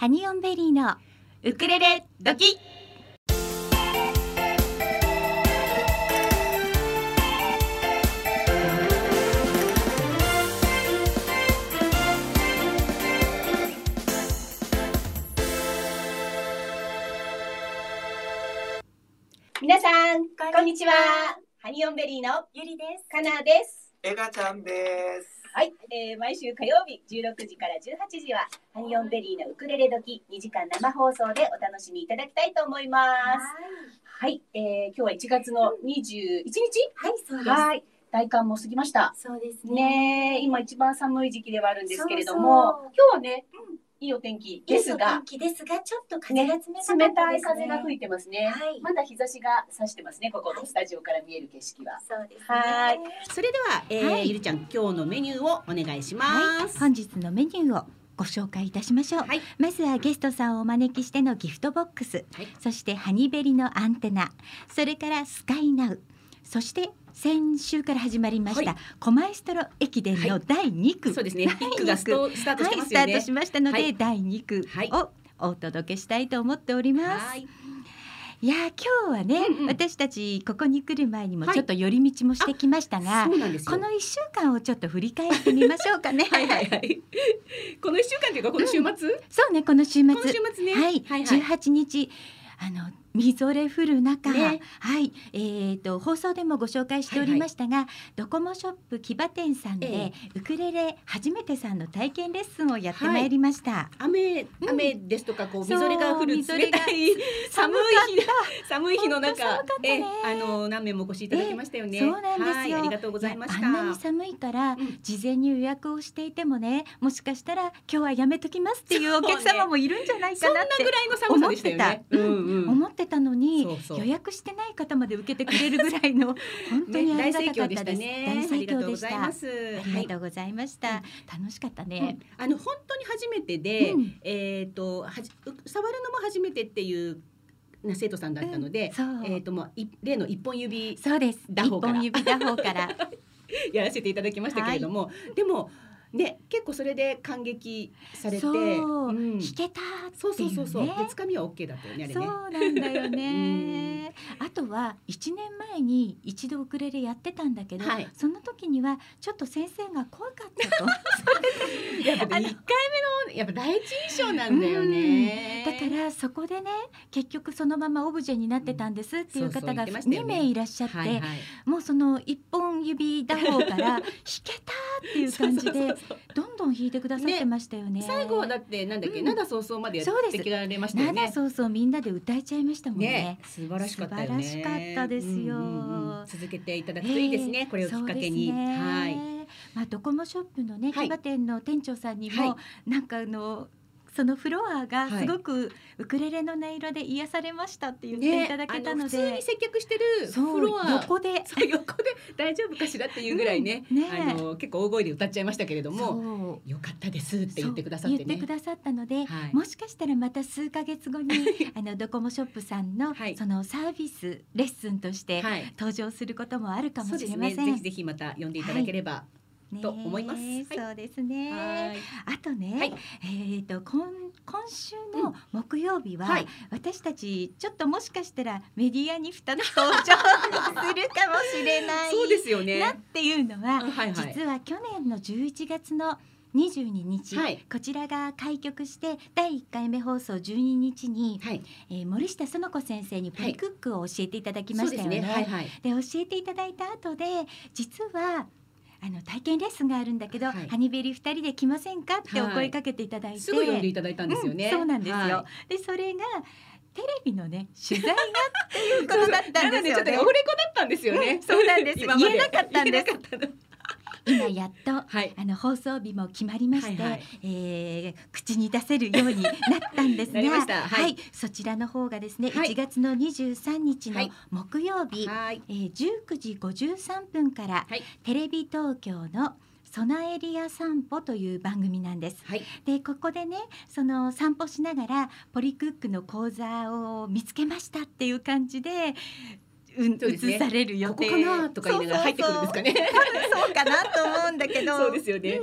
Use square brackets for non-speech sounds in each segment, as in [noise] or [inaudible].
ハニオンベリーのウクレレドキ皆さん、こんにちは。ハニオンベリーのゆりですかなです。エガちゃんです。はい、えー、毎週火曜日16時から18時はハニオンベリーのウクレレ時2時間生放送でお楽しみいただきたいと思います。はい、えー、今日は1月の21日？はいそうです。はい、大寒も過ぎました。そうですね。え、今一番寒い時期ではあるんですけれども、そうそう。今日はね、いいお天気ですが、気ですがちょっと風ねが冷た冷たい風が吹いてますね。はい。まだ日差しが差してますね、ここのスタジオから見える景色は。そうですね。はい。それでは、えーはい。ゆりちゃん今日のメニューをお願いしまはい。す。本日のメニューをご紹介いたしましょう、はい。まずはゲストさんをお招きしてのギフトボックス、はい。そしてハニベリのアンテナ。それからスカイナウ。そして先週から始まりました、はいコマエストロ駅伝の第2区、そうですね。ピックがスタートしはい。スタートしましたので、はい第2区はいをお届けしたいと思っております。はい。いやー今日はね、うんうん私たちここに来る前にもはいちょっと寄り道もしてきましたが、そうなんですよ。この1週間をちょっと振り返ってみましょうかね。[laughs] はいはいはい。この一週間というかこの週末？こそうねこの週末の週末ね。はい、はいはい。18日あのみぞれ降る中、ね。はい、えっ、と放送でもご紹介しておりましたが、ドコモショップ木場店さんで、えウクレレ初めてさんの体験レッスンをやってまいりました。雨うん。雨ですとかこうみそうぞれが降る冷たい [laughs] 寒い日寒い日の中ねえあの何名もお越しいただきましたよね。そうなんですよ。はいありがとうございました。やあんなに寒いから、うん。事前に予約をしていてもねもしかしたら今日はやめときますっていうお客様もいるんじゃないかそんななってぐらいの寒さでしたよね。思ってた。うんうん。思ってたのに予約してない方まで受けてくれるぐらいの [laughs] 本当にあり大がたかったです。盛況でしたね。大盛ありがとうご況でした。ざいます。ありがとうございました。楽しかったね。あの本当に初めてで、うんえっ、とはじう触るのも初めてっていうな生徒さんだったので、そう、えっ、ともうい例の一本指そうです。一本指打法から。[laughs] やらせていただきましたけれども、でもね結構それで感激されて、そう、ん弾けたそう。そうそうそう、でつかみはオッケーだったよねあれそね。うなんだよね。あとは一年前に一度ウクレレやってたんだけど、はいその時にはちょっと先生が怖かったと。[laughs] や回目のやっぱ第一印象なんだよね。だからそこでね結局そのままオブジェになってたんですっていう方がそうそう言ってましたよ2ね名いらっしゃって、はいはい、もうその一本指打法から弾けたっていう感じでどんどん弾いてくださってましたよね。最後はだってなんだっけ、うん灘早々までやそうですってきられましたよなだね。そうそうみんなで歌えちゃいましたもんね。ね、素晴らしかったよね。素晴らしかったですようんうんうん続けていただくといいですね。これをきっかけに。ねはい。まあドコモショップのね、はい木場店の店長さんにも、はなんかあのそのフロアがはい。すごくウクレレの音色で癒されましたって言っていただけたので、あ普通に接客してるフロア。横で。[laughs] 横で。大丈夫かしらっていうぐらいね,、うんね。あの結構大声で歌っちゃいましたけれどもよかったですって言ってくださってね。言ってくださったので、はい。もしかしたらまた数ヶ月後に [laughs] あのドコモショップさんの、はい。そのサービスレッスンとしてはい。登場することもあるかもしれません。ね。ぜひぜひまた呼んでいただければ、ねと思います。はい。そうですね。はい。あとね、はい。えっ、と今今週の木曜日は、はい。私たちちょっともしかしたらメディアに2つ登場するかもしれないそうですよね。なっていうのは、実は去年の11月の22日、はい。こちらが開局して第1回目放送12日に、はい。えー森下園子先生にプリクックを教えていただきましたよね。そうですね。はいはい。で教えていただいた後で実はあの体験レッスンがあるんだけど、はい。ハニベリ二人で来ませんかってお声かけていただいて、すぐ呼んでいただいたんですよね、うんそうなんですよ。はでそれがテレビのね取材がっていうことだったんですよね。[laughs] なのでちょっと。オフレコだったんですよね、うんそうな [laughs] んです。言えなかったんです今やっとはい。あの放送日も決まりまして、はいはい。えー口に出せるようになったんですが、[laughs] なりました。はい。そちらの方がですね、はい。1月の23日のはい木曜日、はい。えー、19時53分から、はい。テレビ東京のソナエリア散歩という番組なんです。はい。でここでねその散歩しながらポリクックの講座を見つけましたっていう感じでうんね。映される予ここ定かなとか言いながら入ってくるんですかね。そうかなと思うんだけど。そうですよね。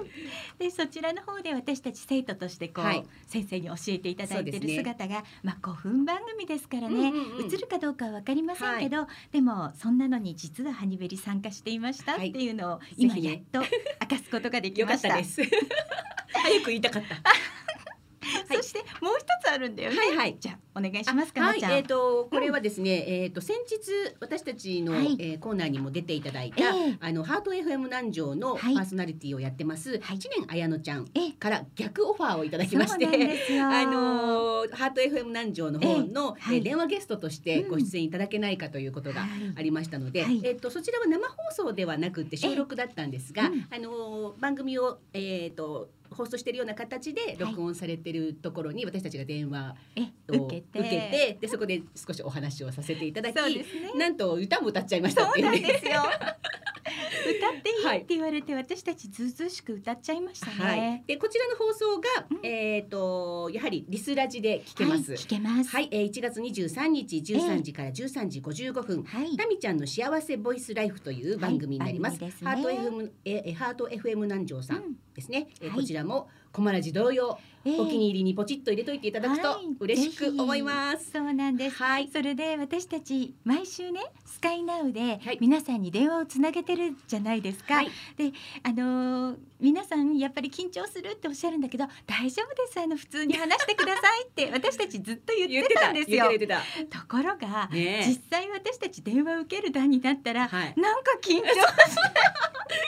でそちらの方で私たち生徒としてこう、はい。先生に教えていただいている姿が、まあ古墳番組ですからね、うんうんうん映るかどうかはわかりませんけど、でもそんなのに実はハニベリ参加していましたっはい。ていうのを今やっと明かすことができました。ったです。早く言いたかった。はい。そしてもう一つあるんだよね。はいはい。じゃあお願いしますかは、ない。えっ、とこれはですね、えっ、と先日私たちの、はい。えーコーナーにも出ていただいた、ええ。あのハート FM 南城のパはい。ーソナリティをやってます、はい。知念綾乃ちゃんええ。から逆オファーをいただきまして。[laughs] あのーハート FM 南城の方の、ええはい。えー電話ゲストとしてうん。ご出演いただけないかということがはい。ありましたので、はい。えっとそちらは生放送ではなくて収録だったんですが、ええうん。あのー番組をえっ、と放送しているような形で録音されてるところに私たちが電話えを受けて受けてでそこで少しお話をさせていただきね。なんと歌も歌っちゃいましたそうっていうねなんですよ。歌っていいはいって言われて、私たちずうずうしく歌っちゃいましたはいね。、でこちらの放送が、うんえっ、とやはりリスラジで聞けます。はい、聞けます。はい、えー、1月23日13時から13時55分、はい。タミちゃんの幸せボイスライフという番組になります。はいハート FM えーハート FM 南城さんうんですね。えーはいこちらもコマラジ同様、ええお気に入りにポチッと入れといていただくとはい嬉しく思います。そうなんです。はい。それで私たち毎週ねスカイナウではい皆さんに電話をつなげてるじゃないですか。はい。あのー皆さんやっぱり緊張するっておっしゃるんだけど大丈夫です。あの普通に話してくださいって [laughs] 私たちずっと言ってたんですよ。ところが、ねえ。実際私たち電話受ける段になったら、はい。なんか緊張して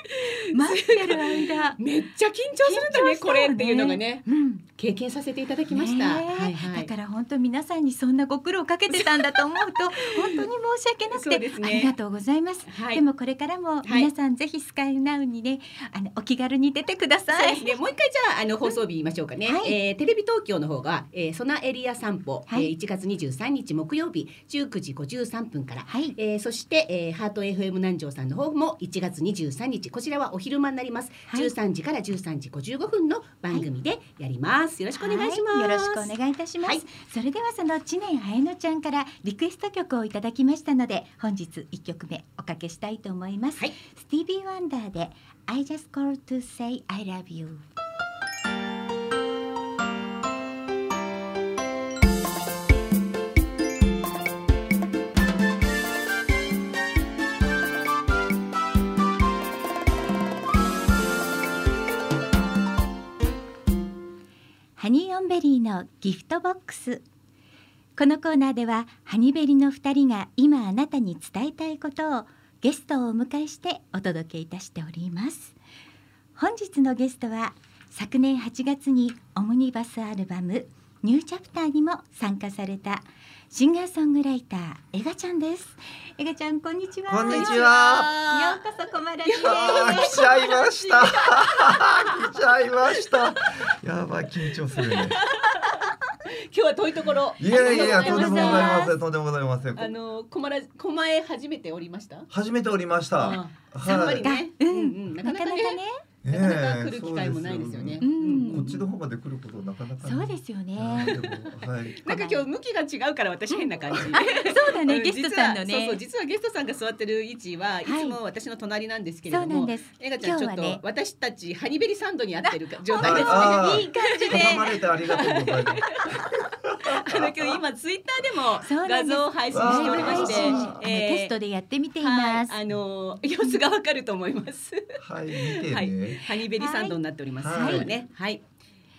[laughs] 待ってる間。めっちゃ緊張するんだねね。これっていうのがね。うん、経験させていただきました。はいはい。だから本当皆さんにそんなご苦労かけてたんだと思うと [laughs] 本当に申し訳なくて、ね。ありがとうございます。はい。でもこれからも皆さんぜひスカイナウにね、あのお気軽に出てください。で。もう一回じゃああの放送日言いましょうかね。はいえーテレビ東京の方が、えー、ソナエリア散歩、はいえー1月23日木曜日19時53分から。はい。えーそして、えー、ハート FM 南城さんの方も1月23日こちらはお昼間になります、はい13時から13時55分の番組でやります、よろしくお願いします、はいよろしくお願いいたします。はいそれではその知念彩乃ちゃんからリクエスト曲をいただきましたので本日一曲目おかけしたいと思います。はいスティービー・ワンダーで I just called to say I love you。ハニーオンベリーのギフトボックスこのコーナーではハニベリの2人が今あなたに伝えたいことをゲストをお迎えしてお届けいたしております本日のゲストは昨年8月にオムニバスアルバムニューチャプターにも参加されたシンガーソングライターエガちゃんですエガちゃんこんにちはこんにちよは。うこそコマラジ来ちゃいました。[laughs] 来ちゃいました。やばい緊張するね。[laughs] 今日は遠いところ。いやいやいやありがとんでもごとうございません。とんでもございません。あの狛ら狛江初めておりました？初めておりました。あさんまりね、うんうんうん、なかなかね。ねなかなか来る機会もないですよね。うんうんこっちの方まで来ることなかなかね。そうですよねはい。なんか今日向きが違うから私変な感じ。そうだねうんゲストさんのね実はそうそう実はゲストさんが座ってる位置はいつも私の隣なんですけれども、そうなんですエガちゃんちょっとね私たちハニベリサンドに合ってるか状態ですね。[laughs] いい感じで挟まれてありがとうございます。あの今日今ツイッターでも画像配信しておりまして、ライブ配信あのテストでやってみています。はい、あの様子がわかると思います。はい見てはいね。ハニベリサンドになっております。はいね、はい。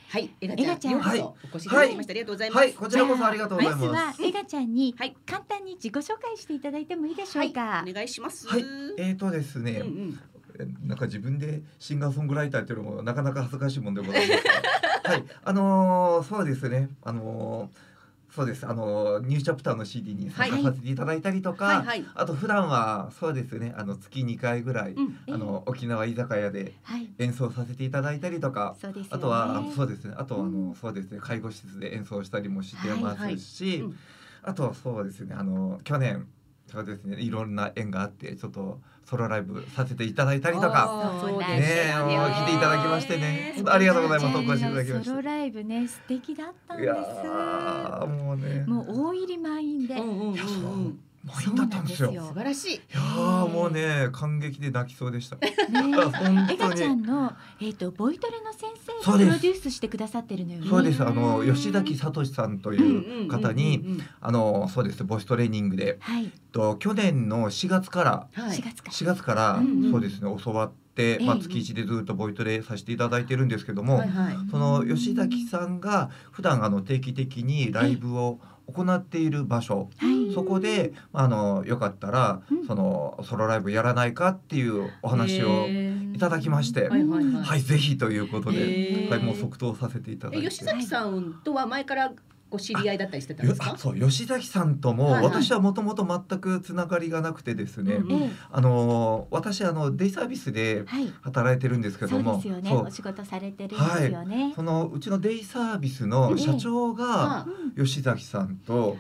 はい、エガちゃん、ちゃんようこそお越しいただきました。ありがとうございます。はいこちらこそありがとうございまずはます。エガちゃんにはい簡単に自己紹介していただいてもいいでしょうか。はい、お願いします。はいえーとですね。うんうん。えなんか自分でシンガーソングライターっていうのもなかなか恥ずかしいもんでございますが。はいあのーそうですね。あのーそうです。あのーニューチャプターの CD に参加させていただいたりとか、はいはい。あと普段はそうですね。あの月2回ぐらい、うん。あの沖縄居酒屋ではい、演奏させていただいたりとか。あとはそうですね。あとはあの、うん。そうですね。介護施設で演奏したりもしてますし、はいはい。うん。あとはそうですね。あの去年そうですね。いろんな縁があってちょっとソロライブさせていただいたりとか。ねえもう来ていただきましてね。ありがとうございます。お越しいただきましソロライブね。素敵だったんいやです。ーもうね。もう大入り満員で。うんうんうんうん。満員だったんですよ。素晴らしい。やーもうね感激で泣きそうでした。ね本エガちゃ。んの、えー、とボイトレの先生プロデュースしてくださってるのよね。そうですあのうん吉崎聡さんという方にあのそうですボイストレーニングではい、と去年の4月からはい4月から。4月からうんうんそうですね教わって、まあ、ええ月1でずっとボイトレさせていただいてるんですけども、はいはい。その吉崎さんが普段あの定期的にライブを行っている場所、はい、そこであのよかったらうん。そのソロライブやらないかっていうお話をいただきまして、はいはいはい。はいぜひということで、へー。はいもう即答させていただいて。え吉崎さんとは前からご知り合いだったりしてたんですか？そう吉崎さんとも、はいはい。私はもともと全くつながりがなくてですね、うんええ。あの私あのデイサービスではい、働いてるんですけそうどもですよね。そう。お仕事されてるんですよね。そのうちのデイサービスの社長が吉崎さんと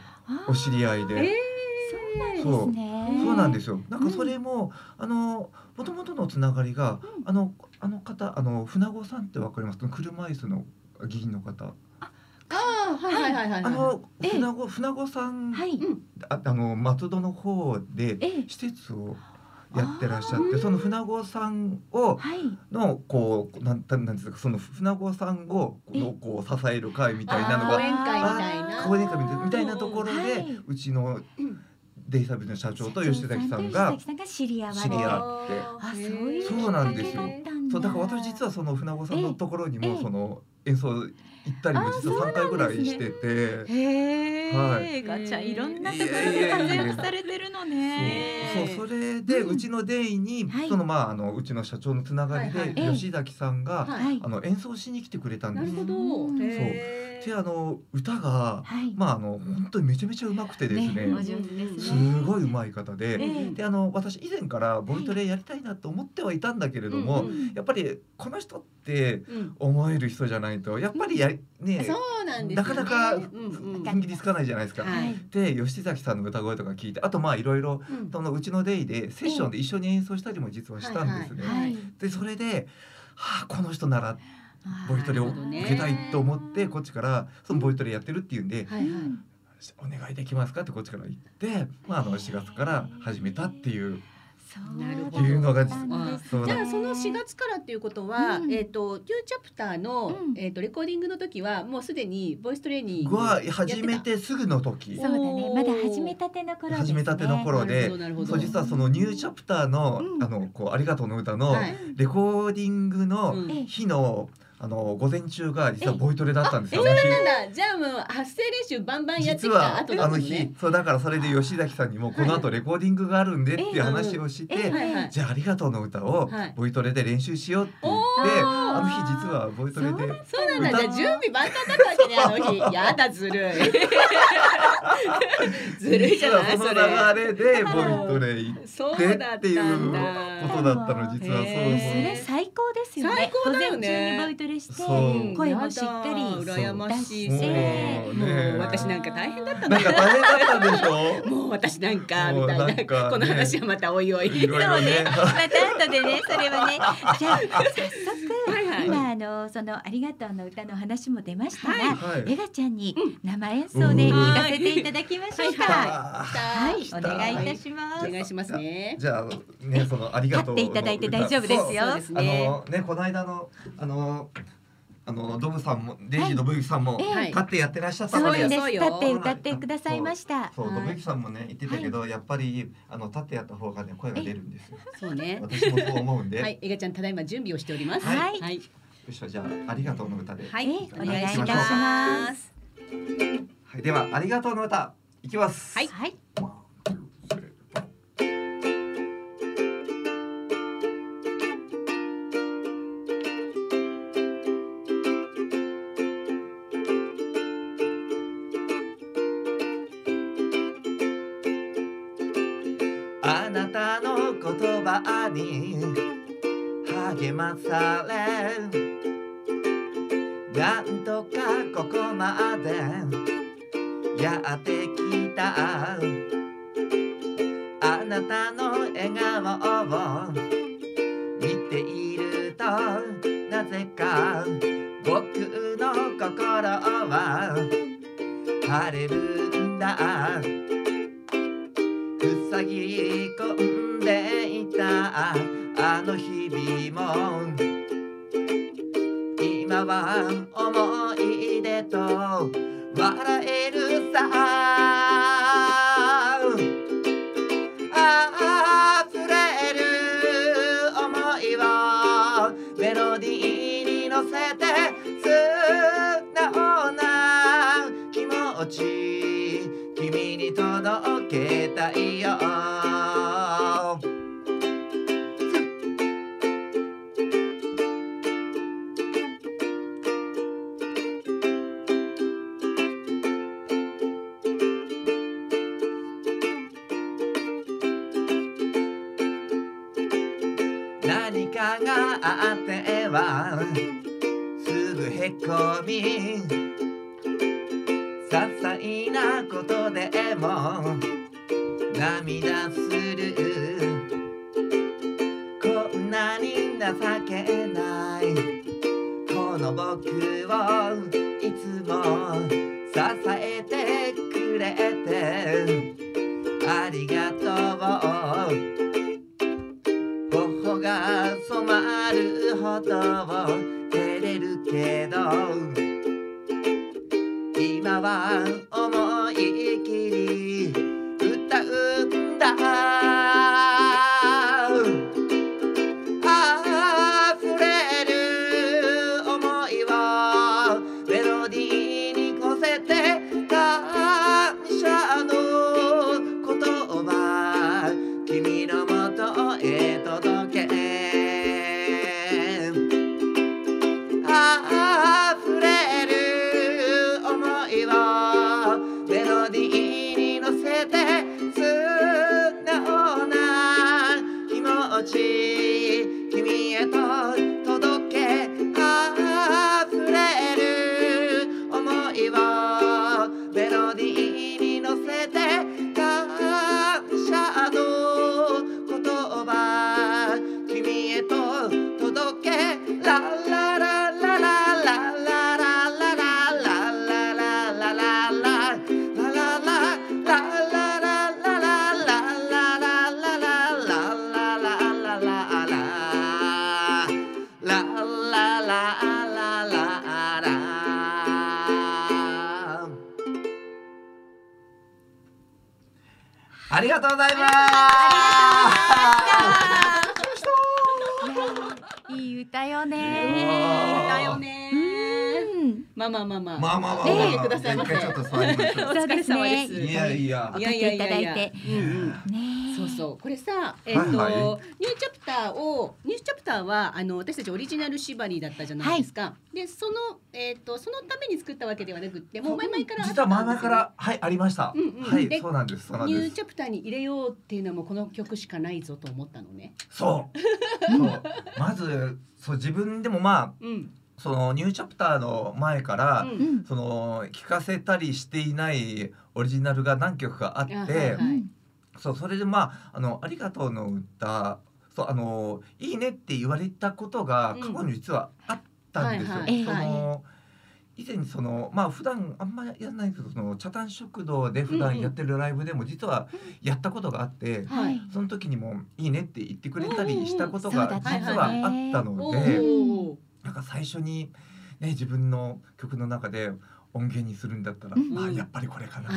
お知り合いで、えそうなんですね。そう。なんですよ。なんかそれも、あのもともとのつながりが、うん。あのあの方あの船子さんってわかります？か？車椅子の議員の方。ああはいはいはいはい。あのええ。船子船子さん、はい。うん。ああの松戸の方でええ。施設をやってらっしゃって、その船子さんをはい。のこうなんなんなんですかその船子さんをええ。のこう支える会みたいなのが講演会みたいな。講演会みたいなみたいなところで、はい。うちのうんデイサービスの社長と吉崎さんが吉崎さんが知り合われ知り合って。あそういうそうなんですよ。そうだから私実はその船子さんのところにもええ。その演奏行ったりも実は3回ぐらいしてて。へえ、はい。ガチャいろんなところで活躍されてるのね。そう。それでうん。うちのデイに、はい。そのまああのうちの社長のつながりで、はいはい吉崎さんが、あの演奏しに来てくれたんです。なるほど。うであの歌がはい。まああの本当にめちゃめちゃ上手くてですねねす。ごい上手い方で、ええであの私以前からボイトレやりたいなと思ってはいたんだけれども、うんうんやっぱりこの人ってうん思える人じゃないとやっぱりやりねそうなんですよね。なかなかうんうん踏ん切りつかないじゃないですか。はいで吉崎さんの歌声とか聞いてあとまあいろいろうんそのうちのデイでセッションで一緒に演奏したりも実はしたんですね。はい。でそれで、はあ、この人ならボイトレを受けたいと思ってこっちからそのボイトレやってるっていうんで、はいはい。お願いできますか？ってこっちから言って、まあ、あの4月から始めたっていうそうなるほどじゃあその4月からっていうことは、うん。えっ、とニューチャプターの、うん。えっ、とレコーディングの時はもうすでにボイストレーニングはや始めってすぐの時。そうだね。まだ始めたての頃ですね。始めたての頃たでそう実はそのニューチャプターの,、うん。あのこうありがとうの歌のはい。レコーディングの日のあの午前中が実はボイトレだったんですよ。そうなんだ。じゃあもう発声練習バンバンやってきた実は後だあの日そうだからそれで吉崎さんにもこの後レコーディングがあるんでっていう話をして、じゃあありがとうの歌をはい。ボイトレで練習しようって言って、あの日実はボイトレでそうなんだ。じゃあ準備万端だったわけねあの日。やだずるい。[laughs] ずるいじゃないそれ。の流れでボイトレ行っそうてだっっていうことだだったの実は。そうへーそれ最高ですよね。最高だよね午前中にボイトレしてそう。声もしっかり羨ましい。もう私なんか大変だっただなんか大変だったでしょ [laughs] もう私なんかみたいな。この話はまたおいおい。いろいろね。また後でねそれはね。じゃあ早速はいはい。今あのそのありがとうの歌の話も出ましたが、はい。エガちゃんに生演奏で聞かせていただきましょうか。ははい、お願いいたします。お願いしますね。じゃあねそのありがとうの立っていただいて大丈夫ですよ。そうですあねのねこの間のあのあのドブさんもデイジードブユキさんもええ。はい。立ってやってらっしゃったので、です。そうよ立って歌ってくださいました。そう、はい。ドブユキさんもね言ってたけど、やっぱりあの立ってやった方がね声が出るんですよ。そうね。私もそう思うんで、はい、えがちゃんただいま準備をしております。はい。はい、よいしょじゃあありがとうの歌で。はい。ええお願いいたしお願いします。はい、ではありがとうの歌いきます。はい。はい。言葉に励まされなんとかここまでやってきた。あなたの笑顔を見ているとなぜか僕の心は晴れるんだ。ぎ込んたあの日々も今は思い出と笑えるさあふれる思いをメロディーに乗せて素直な気持ち君に届けたいよ。でも涙するはあの私たちオリジナル縛りだったじゃないですか。でそのえっ、とそのために作ったわけではなくってもう前々からあったんですよ実は前々からはいありました。うんうんはいでそうなんです。ニューチャプターに入れようっていうのはもうこの曲しかないぞと思ったのね。そう。[laughs] そうまずそう自分でもまあうん。そのニューチャプターの前から、うんうん。その聞かせたりしていないオリジナルが何曲かあって、あはいはいうんそうそれでまああのありがとうの歌あのいいねって言われたことがうん。過去に実はあったんですよ。はいはい。その以前にそのまあ普段あんまりやらないけどその茶炭食堂で普段やってるライブでも実はやったことがあって、はい。その時にもいいねって言ってくれたりしたことうんうんが実はあねったのおで、お。なんか最初にね自分の曲の中で音源にするんだったら、うんまあやっぱりこれかな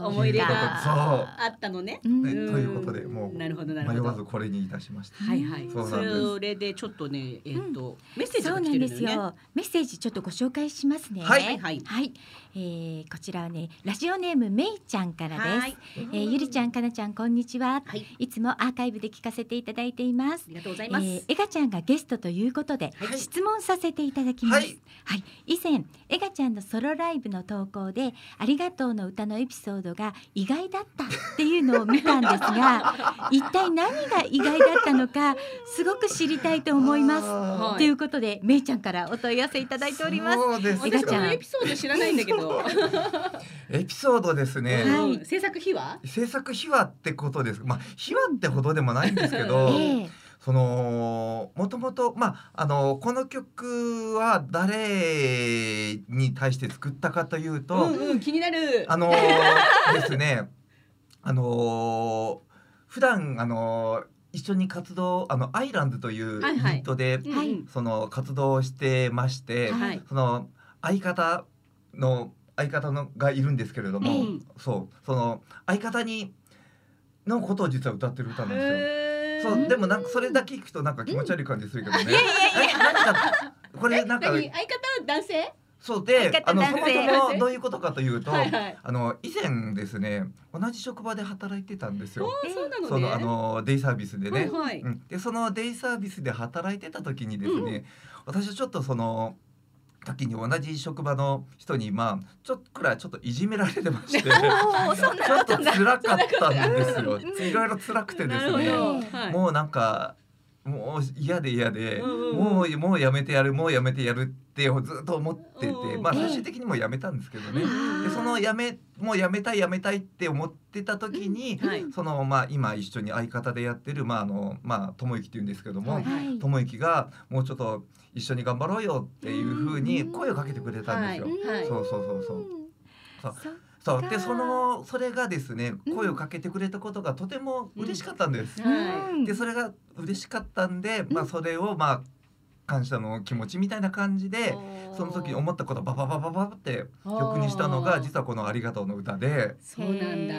と。思い入れがそうあったのね。うんねうんということでもうなるほどなるほど。迷わずこれにいたしました。はいはい。それでちょっとねえっ、と、メッセージがなんです来てるのよね。よ。メッセージちょっとご紹介しますね。はいはいはい。はい、えー、こちらはねラジオネームめいちゃんからです。はいえー、ゆりちゃんかなちゃんこんにちは。はい。いつもアーカイブで聞かせていただいていますあ。りがとうございえます。ー、えがちゃんがゲストということで、はい質問させていただきます。はいはい、以前えがちゃんのソロライブの投稿でありがとうの歌のエピソードが意外だったっていうのを見たんですが、[laughs] 一体何が意外だったのかすごく知りたいと思います。あということでめいちゃんからお問い合わせいただいております。そうですえがちゃんエピソード知らないんだけど。[laughs] エピソードですね。はいうん制作秘話？制作秘話ってことです。まあ秘話ってほどでもないんですけど、[laughs] ええそのもともとまああのこの曲は誰に対して作ったかというと、うんうん気になる。あのですね。あのー普段あのー一緒に活動あのアイランドというユニはいはいットで、はいうんその活動をしてまして、はいはい。その相方の相方のがいるんですけれども、ええそうその相方にのことを実は歌ってる歌なんですよ。そうでもなんかそれだけ聞くとなんか気持ち悪い感じするけどね。えなんかこれなんか何？相方は男性？そうであのそもそもどういうことかというと、はいはい。あの以前ですね同じ職場で働いてたんですよ。あそうなのね。そのあのデイサービスでね。はいはい。うん、でそのデイサービスで働いてた時にですね、私はちょっとその時に同じ職場の人にまあちょっとくらいちょっといじめられてまして [laughs] ちょっこと辛かったんですよ。[laughs] うん。いろいろ辛くてですね。はい。もうなんかもう嫌で嫌で、うんうんうん。もうもうやめてやるもうやめてやるってずっと思ってて、うんうんまあええ最終的にもうやめたんですけどね、うんでそのやめもうやめたいやめたいって思ってた時に、はい。そのまあ今一緒に相方でやってるまああのまあ智之っていうんですけども、はい。はい。智之がもうちょっと一緒に頑張ろうよっていう風に声をかけてくれたんですよ。そうそうそうそう。そう。そそう。でそのそれがですねうん。声をかけてくれたことがとても嬉しかったんです。はうん。でそれが嬉しかったんで、まあそれをまあ感謝の気持ちみたいな感じで。その時思ったことをバババババって曲にしたのが実はこの「ありがとう」の歌で。そうなんだ。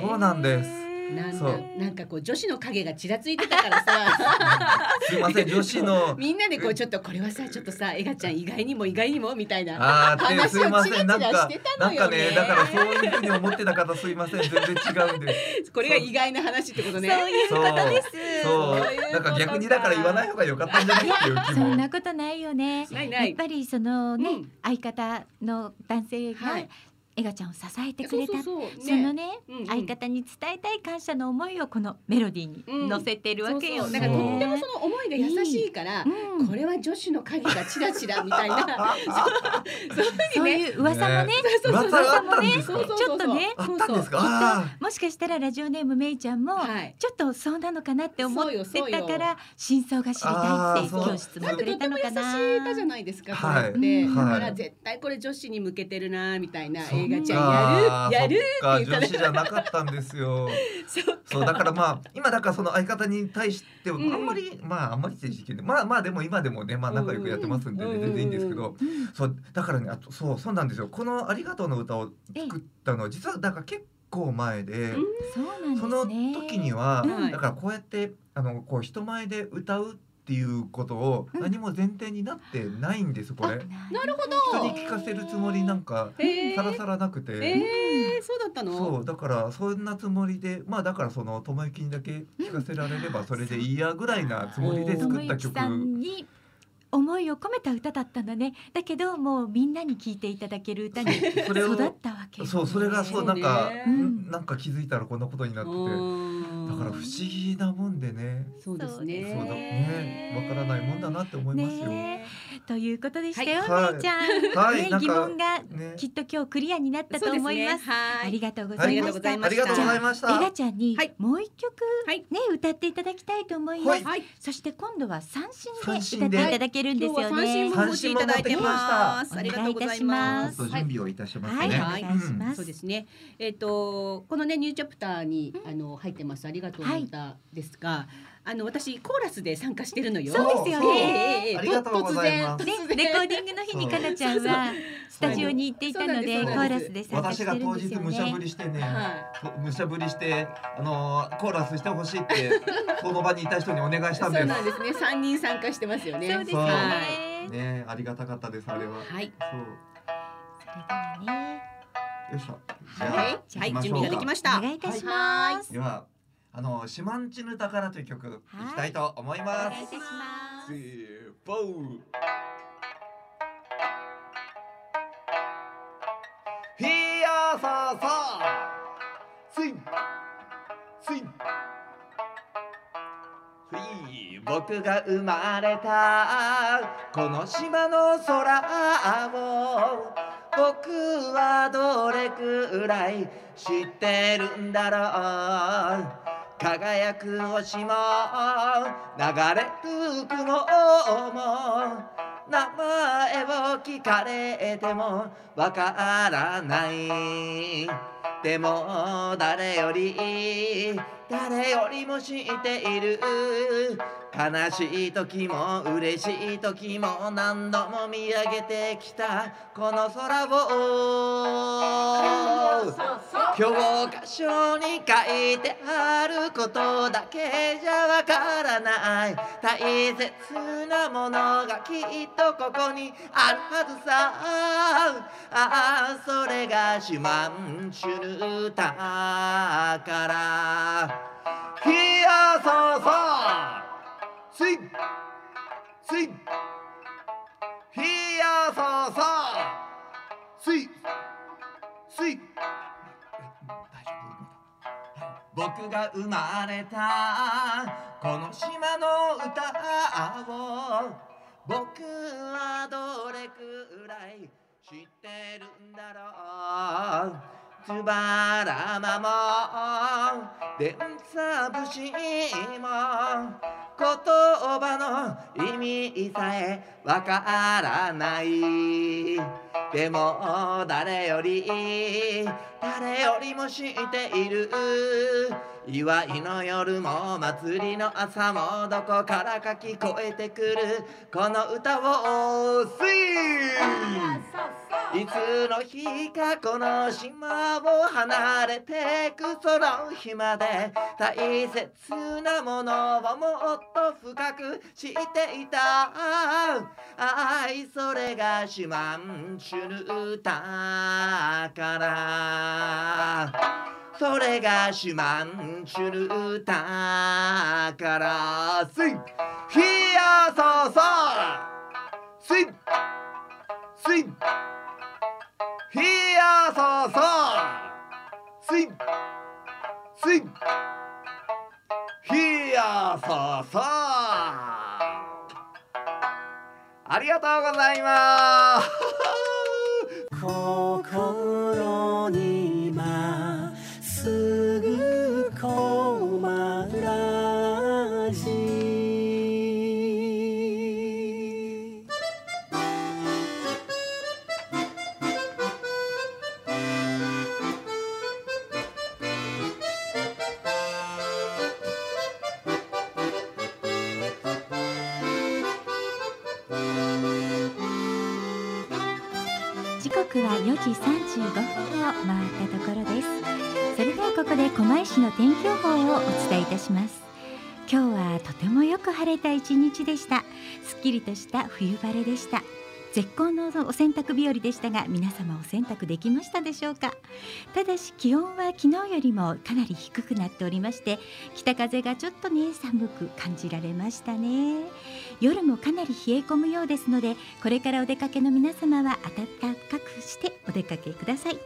そうなんですなんだそう。なんかこう女子の影がちらついてたからさ。[laughs] すいません女子の。みんなでこうちょっとこれはさちょっとさエガちゃん意外にも意外にもみたいな [laughs] あ話すいまをチラせんなんかチラしてたなんかのよね。ねだからそういうふうに思ってた方すいません全然違うんです。[laughs] これが意外な話ってことね。そういうことです。そう。なんか逆にだから言わない方が良かったんじゃない？っていう気そもんなことないよね。ないない。やっぱりそのね、うん。相方の男性が、はいエガちゃんを支えてくれた。そうそうそう。そのね、うんうん。相方に伝えたい感謝の思いをこのメロディーうん。に乗せてるわけよ。ね。そうそう。だからとってもその思いが優しいからうんこれは女子の影がチラチラみたいな。そう。いうふそううにね。いう噂もね。そうそうそう。噂があったんですかそうそうそう。ちょっとね。あったんですか？そう。そうあもしかしたらラジオネームめいちゃんも、はい。ちょっとそうなのかなって思ってそうよたから真相が知りたいってあーそう今日質だって問くれたとっても優しのかな。い歌じゃないですか、はい。だかはいら絶対これ女子に向けてるなみたいな。そっか映画ちゃんやるやる？そって言ったら。女子じゃなかったんですよ。[laughs] そうそうだからまあ今だからその相方に対してあん。んまり、まああんまりって時期でまあまあでも今でもねまあ仲良くやってますんで、ねうん。全然いいんですけど、うん。そうだからねあとそうそうなんですよ。この「ありがとう」の歌を作ったのは実はだから結構前で、うん。そうなんその。時には、うん。だからこうやってあのこう人前で歌うっていうことをうん。何も前提になってないんですこれ。なるほ人どに聞かせるつもりなんかさらさらなくて。えー、そうだったの？そうだからそんなつもりでまあだからその友之にだけ聞かせられればそれでいいやぐらいなつもりで作った曲思いを込めた歌だったんだね。だけどもうみんなに聞いていただける歌に [laughs] それを育ったわけよね。そうそれがそうなんか、ね。うん。なんか気づいたらこんなことになってて。うん。だから不思議なもんでね。そうですね。そうだ。ね。わからないもんだなって思いますよ。ということでしたよ、はい。めいちゃん。ねはい。なんか疑問がね。きっと今日クリアになったと思います。ね。はい。ありがとうござはいいました。あありがとうございました。エガちゃんにはい。もう一曲はいね歌っていただきたいと思います。はい。そして今度は三振で。歌っていただけるんですよ今日は三振もね。お越しいただいてますありがとうございます準備をいたしますはい、ね。お願いします。そうですね。えっ、とこのねニューチャプターに、あの入ってますありがとうの歌ですが、あの私コーラスで参加してるのよ。そうですよねええええええありがとうございます突然ね、レコーディングの日にかなちゃんはスタジオに行っていたのでコーラスで参加して私が当るんですよ日無茶ぶね。りしてね、はと無茶ぶりしてあのーコーラスしてほしいって [laughs] その場にいた人にお願いしたんです。そうなんですね。三人参加してますよね。そうですね。ねありがたかったですあれは。はい。そうそれではね、よいしょ。じゃあ、はい。はい。準備ができました。お願いいたします。ではあのシマンチヌタからという曲いきたいと思いおます。願いいたします。ひやささスインスイ僕が生まれたこの島の空を僕はどれくらい知ってるんだろう輝く星も流れる雲も名前を聞かれてもわからない。でも誰より誰よりも知っている。悲しい時も嬉しい時も何度も見上げてきた。この空を教科書に書いてあることだけじゃわからない。大切なものがきっとここにあるはずさ。ああそれがシュマンシュルタからひやそうそうスイ。スイ。ひやそうそうスイ。スイ。僕が生まれたこの島の歌を僕はどれくらい知ってるんだろう。つばらまも電車節も言葉の意味さえわからない。でも誰より誰よりも知っている。祝いの夜も祭りの朝もどこからか聞こえてくる。この歌を「スイいつの日かこの島を離れてくその日まで。大切なものをもっと深く知っていた。愛それがシマンシュルタから。それがシュマンシュルタから。スイヒヤそそうスイスイヒヤそそうスイスイヒヤそそありがとうございます。ここで狛江市の天気予報をお伝えいたします。今日はとてもよく晴れた一日でした。すっきりとした冬晴れでした。絶好のお洗濯日和でしたが皆様お洗濯できましたでしょうか？ただし気温は昨日よりもかなり低くなっておりまして北風がちょっとね寒く感じられましたね。夜もかなり冷え込むようですのでこれからお出かけの皆様は暖かくしてお出かけください。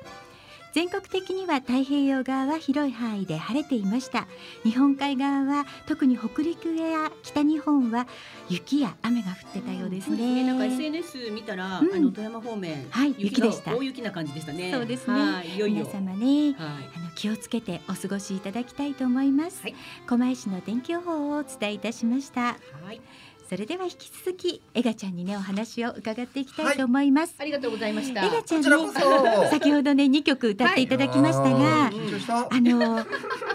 全国的には太平洋側は広い範囲で晴れていました日本海側は特に北陸や北日本は雪や雨が降ってたようですそうですね。ねなんか SNS 見たら、うんあの富山方面、はい雪がでした大雪な感じでしたね。そうですねはい、いよいよ。皆様ねはい。あの気をつけてお過ごしいただきたいと思います、はい狛江市の天気予報をお伝えいたしましたはい。それでは引き続きエガちゃんにねお話を伺っていきたいと思います、ありがとうございました。エガちゃんこちらこねそ。先ほどね2曲歌っていただきましたが、はい。あの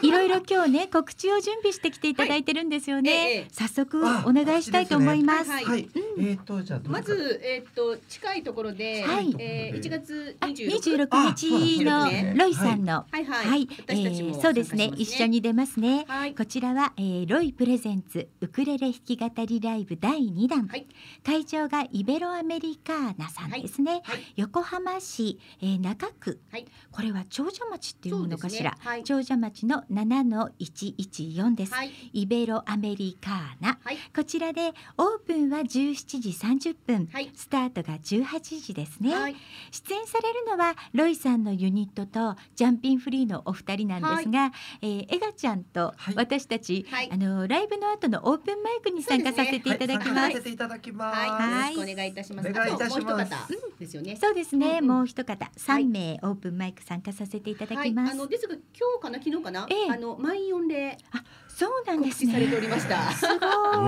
い。ろいろ今日ね告知を準備してきていただいてるんですよね、はいええ。早速お願いしたいと思います。はい。はい、えーとまずえーっと近いところで、はい。えー、1月あ26 26日。のロイさんの。はいはい、はい、えーそうですね。一緒に出ますね。はい。こちらは、えー、ロイプレゼンツウクレレ弾き語りライブ第2弾、はい。会場がイベロアメリカーナさんですね、はい。横浜市、えー、中区、はい。これは長者町っていうのかしら、ね。はい。長者町の7の114です、はい。イベロアメリカーナ。はい。こちらでオープンは17時30分、はい。スタートが18時ですね、はい。出演されるのはロイさんのユニットとジャンピンフリーのお二人なんですが、えーエガちゃんとはい。私たち、はい。あのライブの後のオープンマイクに参加させていただきます。はい。参加させていただきます。はい、はいよろしくお願いいたします。お願いいたします。あともう一方。ですよね。そうですね、もう一方三名オープンマイク参加させていただきます。はい、あのですが今日かな？昨日かな、ええ。あの満員御礼そうなんで告す知されてね。おりました。すご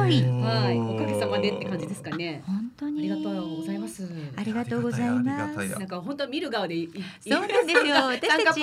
い。はい、おかげさまでって感じですかね。本当にありがとうございます。ありがとうございますなんか本当見る側でそうなんですよ [laughs] 私たち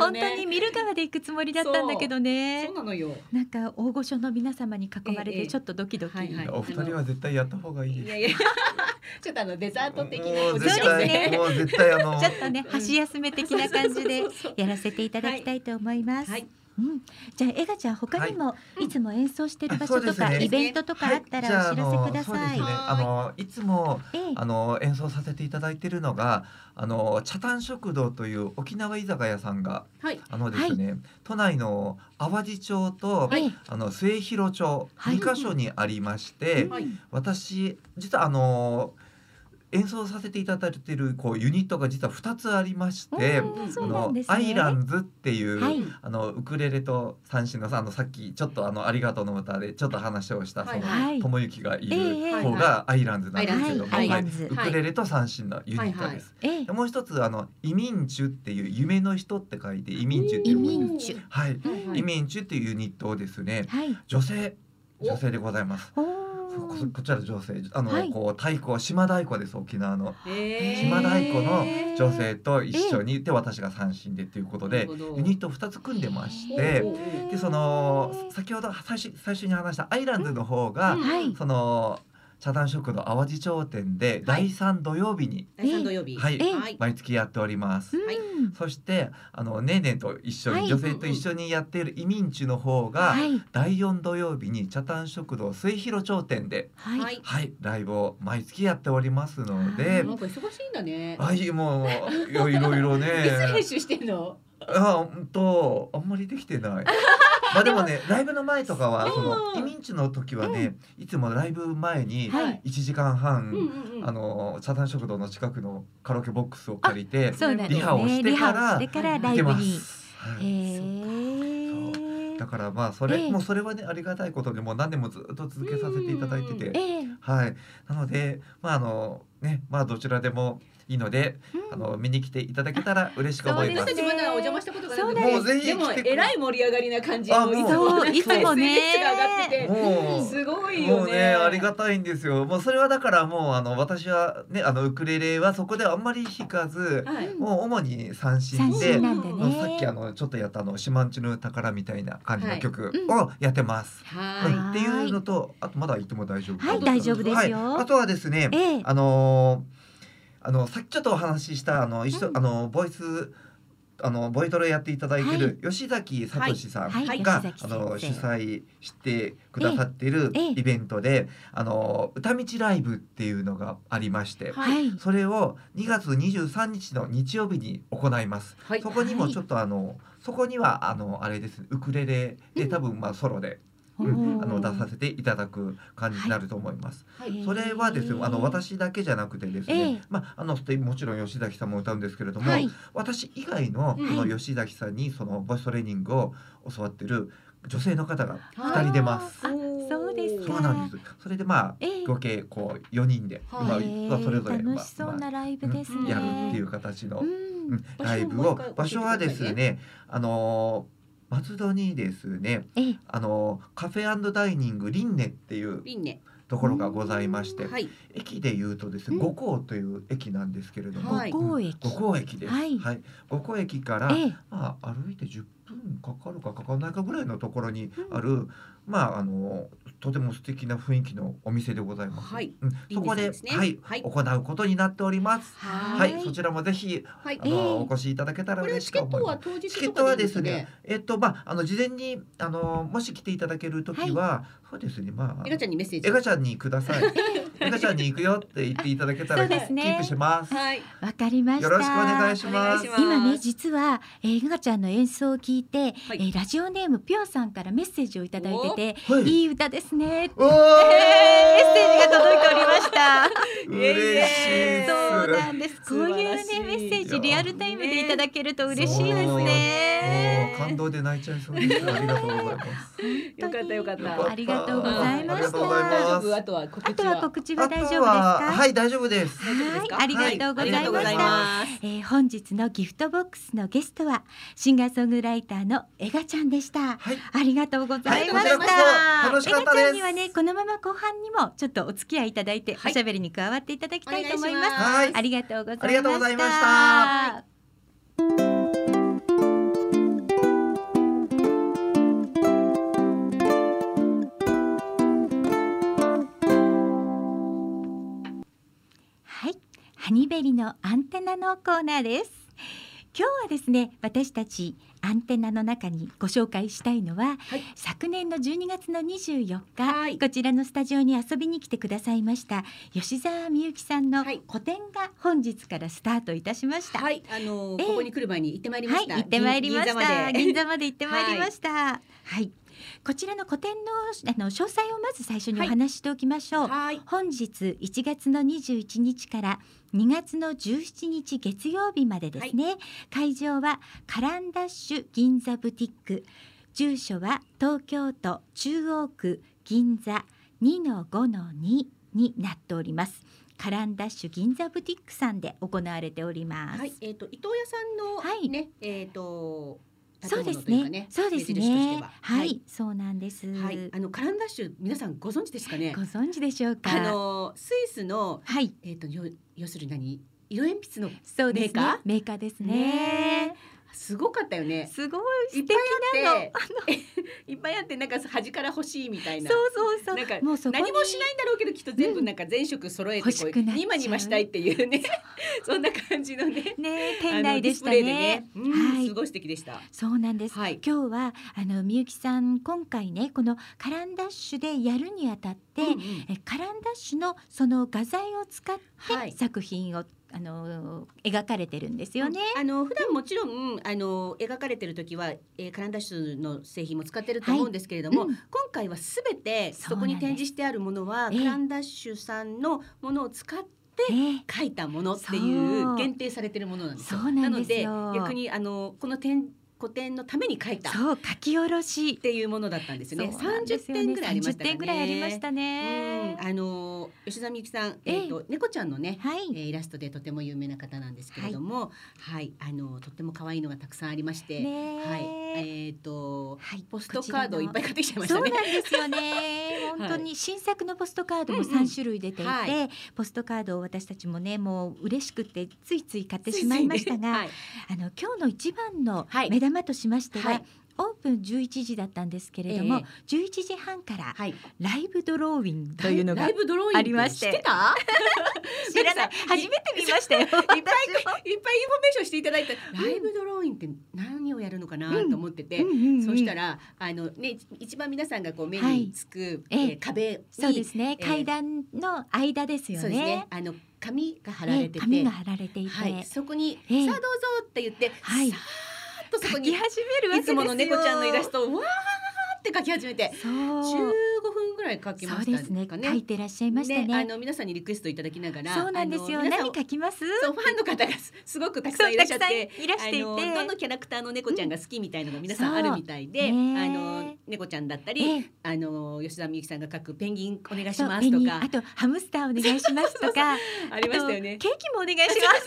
本ね。当に見る側で行くつもりだったんだけどねそうなのよ。なんか大御所の皆様に囲まれええてちょっとドキドキ、お二人は絶対やった方がいいですいやいや [laughs] ちょっとあのデザート的なもうポジシ絶ョンで。対もう絶対あの [laughs] ちょっとねうん箸休め的な感じでやらせていただきたいと思います。はい。うん、じゃあエガちゃん他にもい。つも演奏してる場所とか、ね。イベントとかあったらお知らせください。はい、ああのね。あのいつもええ。あの演奏させていただいているのがあの茶炭食堂という沖縄居酒屋さんがはい。あのですね、都内の淡路町と、はいあの末広町はい。2カ所にありまして、はい。私実はあの演奏させていただいているこうユニットが実は2つありまして、あのね。アイランズっていう、はい。あのウクレレと三振のさあのさっきちょっとあのありがとうの歌でちょっと話をしたそのはい。友幸がいええる方がアイランズなんですけども、はい。ウクレレと三振のユニットです。ええ。でもう一つあのイミンチュっていう夢の人って書いてイミンチュ。ってイいう。はい、はいイミンチュっていうユニットをですねはい。女性女性でございます。おこちら女性あの、はい。こう太鼓島太鼓です沖縄の。島太鼓の女性と一緒にで私が三振でっていうことでユニット2つ組んでましおてー。でその先ほど最初最初に話したアイランドの方が、うん。はい。その茶壇食堂淡路町店で第3土曜日に、第三土曜日。はい。毎月やっております。はいうんそしてあのねーねーと一緒に、はい女性と一緒にやっている移民地の方が、はい。第4土曜日に茶壇食堂末広町店ではい。はい。はいライブを毎月やっておりますので、なんか忙しいんだね。はいもういろいろいろね [laughs] いつ編集してんの？あ本当あんまりできてない。[laughs] まあでもねライブの前とかはその移民地の時はね、いつもライブ前にはい1時間半。あの茶壇食堂の近くのカラオケボックスを借りて。リハをしてリからハをしてからラ出まイブに。す。だからまあそれ、ええもうそれはねありがたいことでもう何年もずっと続けさせていただいてて、ええ。はいなのでまああのねまあどちらでもいいので、あの見に来ていただけたら嬉しく思います私た。ちまだお邪魔したことがなくて、そうなんですもうぜひでも来てくれえらい盛り上がりな感じあもうのいつもそういつもねもうすごいよね。もうねありがたいんですよ。もうそれはだからもうあの私はねあのウクレレはそこであんまり弾かず、はい。もう主に三振三でさっきあね。のちょっとやったあの四万十の宝みたいな感じの曲はいをやってます。はい、はっていうのとあとまだ言っても大丈夫。はい大丈夫ですよはい、あとはですね、ええ。あのーあのさっきちょっとお話ししたあの一緒、うんあのボイスあのボイトレやっていただいてる吉崎聡さんはい。はい。あの主催してくださっているええ。イベントで、あの歌道ライブっていうのがありまして、はい。それを2月23日の日曜日に行います。はい。そこにもちょっとあのそこにはあのあれです。ウクレレで多分まあソロで、あの出させていただく感じになると思います。はい。それはですね、あの私だけじゃなくてですね、ええまああのもちろん吉崎さんも歌うんですけれども、はい。私以外のうんこの吉崎さんにそのボイストレーニングを教わってる女性の方がはい二人出ます。あそうですかそうなんです。それでまあええ合計こう四人で、はいまあそれぞれまあ楽しそうなライブですね。まあやるっていう形の、うんライブを場所はですね、あのー松戸にですね、ええ。あのーカフェダイニングリンネっていうリンネ。ところがございまして、はい。駅でいうとですね、うん五甲という駅なんですけれども、はい五甲駅。五甲駅です。はい五甲駅から、ええ。まあ歩いて10分かかるかかかんないかぐらいのところにある、まああのとても素敵な雰囲気のお店でございます。はいうん、そこでねはい、はい行うことになっております。ははい、そちらもぜひはいあ。の、ええお越しいただけたら嬉しチケットく思います。は当日チケットはですね。、えっとまああの事前にあのもし来ていただけるときは、そうですねまあエガちゃんにメッセージ。エガちゃんにください。[laughs] エガちゃんに行くよって言っていただけたらねキープします。はい。わかりました。よろしくお願いします。ます今ね実は、えー、がちゃんの演奏を聞いて、はいえーラジオネームぴょんさんからメッセージをいただいてて、はいいい歌ですね。おーメッセージが届いておりました。嬉しい。そうなんです。こういうねメッセージリアルタイムでいただけると嬉しいですもうね。感動で泣いちゃいそうです。ありがとうございます。よかったよかった。よかったありがとうございました。ありがとうございます大丈夫あとは告あと知は。は告知は大丈夫ですか？ははい大丈夫です。はいありがとうございましたはいえー本日のギフトボックスのゲストはシンガーソングライターのエガちゃんでした。はいありがとうございました。はいエガちゃんにはねこのまま後半にもちょっとお付き合いいただいて、はいおしゃべりに加わっていただきたいと思います。ありがとうございました。ハニベリのアンテナのコーナーです。今日はですね、私たちアンテナの中にご紹介したいのは、はい昨年の12月の24日、はいこちらのスタジオに遊びに来てくださいました吉澤美由紀さんのはい個展が本日からスタートいたしました。はい、あのーええここに来る前に行ってまいりました。はい、行ってまいりました。銀銀座まで座まで行ってまいりました。はい、こちらの個展のあの詳細をまず最初にお話ししておきましょう。はい。本日1月の21日から2月の17日月曜日までですね、会場はカランダッシュ銀座ブティック。住所は東京都中央区銀座2-5-2になっております。カランダッシュ銀座ブティックさんで行われております、はい、えっ、と伊藤屋さんの、はい。ね、えっ、とそうです建物といねかそうですね。は。はい、そうなんです、はい、あのカランダッシュ皆さんご存知ですかね。ご。存知でしょうか？あのスイスのはい。えっ、とよ要するに何？色鉛筆のそうですね。メーカー？メーカーですね。ねすごかったよね。すごいいっぱ素敵なの。いあって、[laughs] いっぱいあってなんか端から欲しいみたいな。そうそうそう。なんかもう何もしないんだろうけどきっと全部なんか全色揃えてこううニマニマしたいっていうね。そ [laughs] んな感じのね。ね店内でしたあのディスプレイでね。うんはい。すごい素敵でした。そうなんです。はい。今日はあのみゆきさん今回ねこのカランダッシュでやるにあたって、うんうんえカランダッシュのその画材を使ってはい作品を、あの描かれてるんですよね。あの普段もちろんあの描かれてる時は、えー、カランダッシュの製品も使ってると思うんですけれども、うん。今回はすべてそこに展示してあるものはええ。カランダッシュさんのものを使ってね書いたものっていそう。う限定されてるものなんですよ。なすよ。ので逆にあのこの展個展のために書いた。っそう書き下ろし。ていうものだったんですね。三十ね点ぐらいありましたかね。30点ぐらいありましたうん。ね。あの吉田美由紀さん、ええ。えっ、と猫ちゃんのね、はい。えーイラストでとても有名な方なんですけれども、はい、あのとっても可愛いのがたくさんありまして、ねはい、えっ、とはい。ポストカードをいっぱい買ってきちゃいましたそうね。なんですよね。[laughs] 本当に新作のポストカードも三種類出ていて、うんうんはポストカードを私たちもねもう嬉しくてついつい買ってしまいましたが、はい、あの今日の一番のはい目玉としましては、はい。オープン11時だったんですけれども、え11時半からはい、ライブドローイングというのがライブドローイング？ありまして。知ってた？[laughs] 知らない。[laughs] 初めて見ましたよ。[laughs] いっぱいいっぱいインフォメーションしていただいて、ライブドローイングって何をやるのかな？と思ってて、うんうんうんそしたらあのね一番皆さんがこう目につく、ええ。えー壁にそうですね、えー階段の間ですよね。ね。あの紙が貼らえれてて、え紙が貼られていて、はい、そこに、ええ。さあどうぞって言って、はい。さーっとそこに書き始めるわけですよ。いつもの猫ちゃんのイラストをわーって描き始めてそう。15分ぐらい描きましたね。か書いてらっしゃいましたね。あの皆さんにリクエストいただきながらそうなんですよ。何書きます？そうファンの方がすすごくたくさんいらっしゃっていらして。いてどのキャラクターの猫ちゃんが好きみたいなのが皆さんあるみたいで、あの猫ちゃんだったり、ええ。あの吉田美由紀さんが描くペンギンお願いしますとか。あとハムスターお願いしますとか。[laughs] ありましたよね。ケーキもお願いします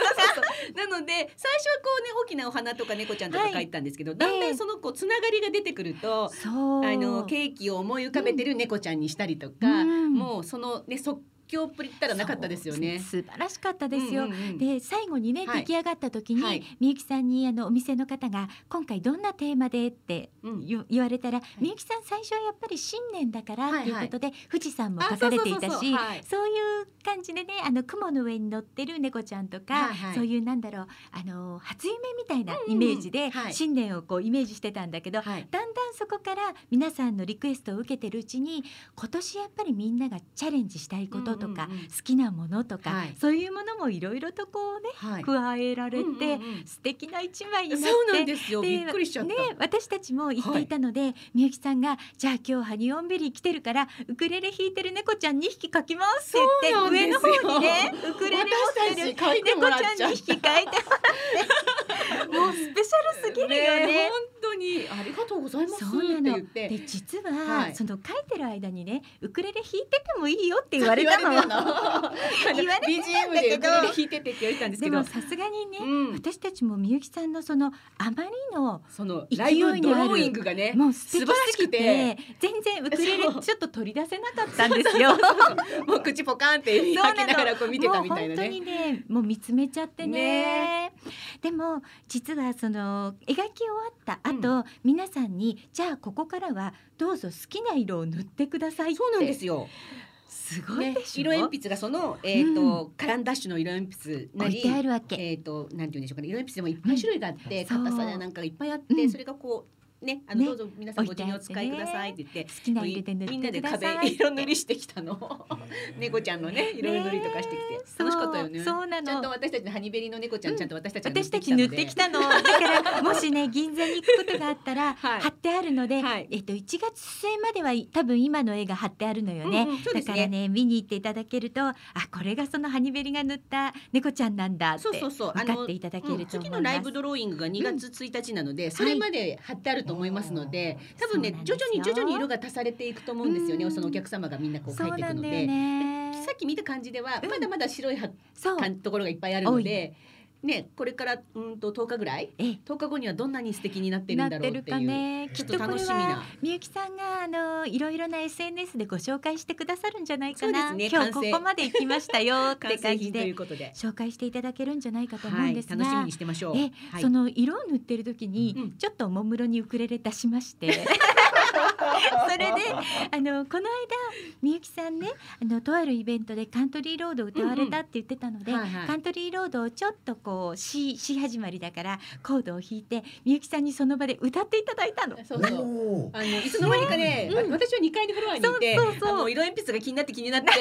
なので最初はこうね大きなお花とか猫ちゃんとかはい。たんですけど、だんだんそのこうつながりが出てくると、あのケーキを思い浮かべてる猫ちゃんにしたりとか、うん。もうそのね即興っぷりったらなかったですよね。素晴らしかったですよ、うんうんうん。で最後にね、はい。出来上がった時に、はい。みゆきさんにあのお店の方が今回どんなテーマでってうん。言言われたら、みゆきさん最初はやっぱり新年だからはいっていうことで、富士山もあ書かれていたしそうい。そういう感じでねあの雲の上に乗ってる猫ちゃんとか、はいはい。そういうなんだろうあの初夢みたいなイメージで、うんうんはい。新年をこうイメージしてたんだけど、はい。だんだんそこから皆さんのリクエストを受けてるうちに今年やっぱりみんながチャレンジしたいこととか、うんうんうん。好きなものとか、はい。そういうものもいろいろとこうね、はい。加えられて、うんうんうん。素敵な一枚になってそうなんですよ。びっくりしちゃった。ね、私たちも言っていたので、みゆきさんが「じゃあ今日ハニオンベリー来てるからウクレレ弾いてる猫ちゃん2匹描きます」って言って上の方にねウクレレ持ってる [laughs] 猫ちゃん2匹描いてもらって。[laughs] もうスペシャルすぎるよね。本当にありがとうございますって言って。で実は、はい。その書いてる間にねウクレレ弾いててもいいよって言われたの。[laughs] 言われてたんだけど。弾いてってって言われたんですけど。さすがにね、うん。私たちもみゆきさんのそのあまりのそのライドローイングがねもう素晴らしくてて。全然ウクレレちょっと取り出せなかったんですよ。[laughs] もう口ポカンって開けながらこう見てたみたいなね。もう本当にねもう見つめちゃってね。でも実はその描き終わった後、皆さんにじゃあここからはどうぞ好きな色を塗ってくださいって。そうなんですよ。すごいねでしょ、色鉛筆がそのえっとカランダッシュの色鉛筆なりあるわけ、えっとなんて言うんでしょうかね。色鉛筆でもいっぱい種類があってうん硬さなんかがいっぱいあっうん。てそれがこうねあのね。どうぞ皆さんご自由にお使いくださいって言って好きな色で塗みんなで壁色塗りしてきたの。[laughs] 猫ちゃんのね色塗りとかしてきて楽しかったよね。そうそうなの。ちゃんと私たちのハニベリの猫ちゃんちゃんと私たちが私たち塗ってきたの。だからもしね銀座に行くことがあったら、はい貼ってあるので、はい。えっと1月末までは多分今の絵が貼ってあるのよね,、うんうんね。だからね見に行っていただけるとあこれがそのハニベリが塗った猫ちゃんなんだってそうそうそう。分かっていただけると思います、次のライブドローイングが2月1日なので、それまで貼ってあると思いますので、多分ね徐々に徐々に色が足されていくと思うんですよ。ね、うん。そのお客様がみんなこうそ描いうていくので。ね。さっき見た感じでは、うんまだまだ白いはそう。かんところがいっぱいあるので、ね、これからうんと10日ぐらい？え10日後にはどんなに素敵になってるんだろうっていうね。きっと楽しみな。はみゆきさんがあのいろいろな SNS でご紹介してくださるんじゃないかな、ね今日ここまで行きましたよ [laughs] って感じで紹介していただけるんじゃないかと思うはい、んですが、楽しみにしてましょう。えはい。その色を塗ってる時に、うん。ちょっとおもむろにウクレレ出しまして [laughs] それであのこの間みゆきさんねあのとあるイベントでカントリーロードを歌われたって言ってたので、うんうんはいはい。カントリーロードをちょっとこうしし始まりだからコードを弾いてみゆきさんにその場で歌っていただいたの。そうそう。[laughs] あのいつの間にかね、うんあ私は2階のフロアにいて、そうそうそう。あの色鉛筆が気になって気になって、[laughs]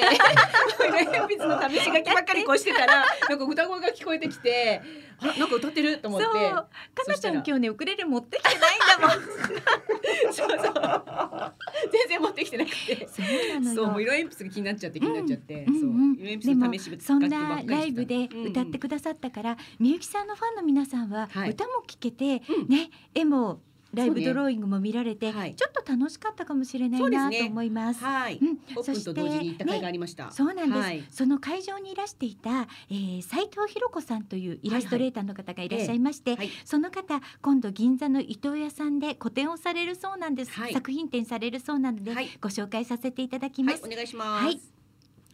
色鉛筆の試し書きばっかりこうしてたら、なんか歌声が聞こえてきて、あなんか歌ってると思って、そう、かなちゃん今日ねウクレレ持ってきてないんだもん。そうそう。全然持ってきてなくて。そうなのよ。そう、もう色鉛筆が気になっちゃって気になっちゃって、そううんうん。色鉛筆の試しそんなライブで歌ってくださったから、みゆきさんのファンの皆さんははい。歌も聴けて、うん。ね絵もライブドローイングも見られて、はい。ちょっと楽しかったかもしれないなと思います。はい、うん。オープンと同時に行った甲斐がありました。そうなんです、はい。その会場にいらしていた、えー、斉藤博子さんというイラストレーターの方がいらっしゃいまして、はい。その方今度銀座の伊藤屋さんで個展をされるそうなんです、はい。作品展されるそうなので、はい。ご紹介させていただきます、はい、お願いします。はい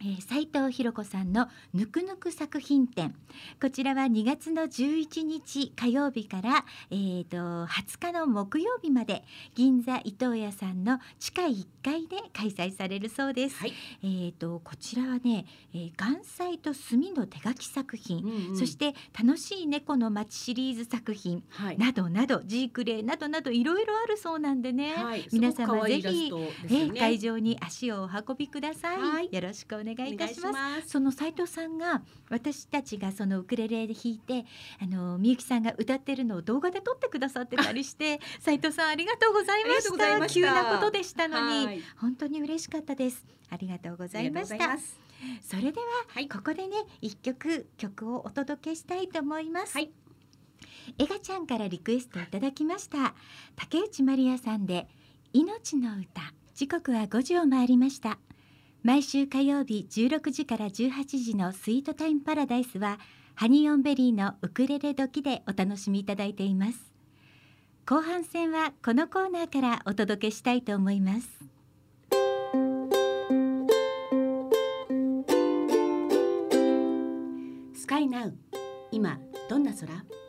えー、斉藤博子さんのぬくぬく作品展。こちらは2月の11日火曜日から、えー、と20日の木曜日まで銀座伊藤屋さんの地下1階で開催されるそうです、はい。えー、とこちらはね、えー、岩彩と墨の手書き作品、うんうん。そして楽しい猫の街シリーズ作品。はい。などなどジークレイなどなどいろいろあるそうなんでね、はい、皆様ぜひ愛いね。え会場に足をお運びください、はい。よろしくお願いいたします。その斉藤さんが私たちがそのウクレレで弾いてあのみゆきさんが歌ってるのを動画で撮ってくださってたりして [laughs] 斉藤さんありがとうございました。急なことでしたのにはい。本当に嬉しかったです。ありがとうございました。それでは、はい。ここでね一曲曲をお届けしたいと思います、はい。エガちゃんからリクエストいただきました竹内まりやさんで命の歌時刻は5時を回りました毎週火曜日16時から18時のスイートタイムパラダイスはハニーオンベリーのウクレレ時でお楽しみいただいています。後半戦はこのコーナーからお届けしたいと思います。スカイナウ今どんな空？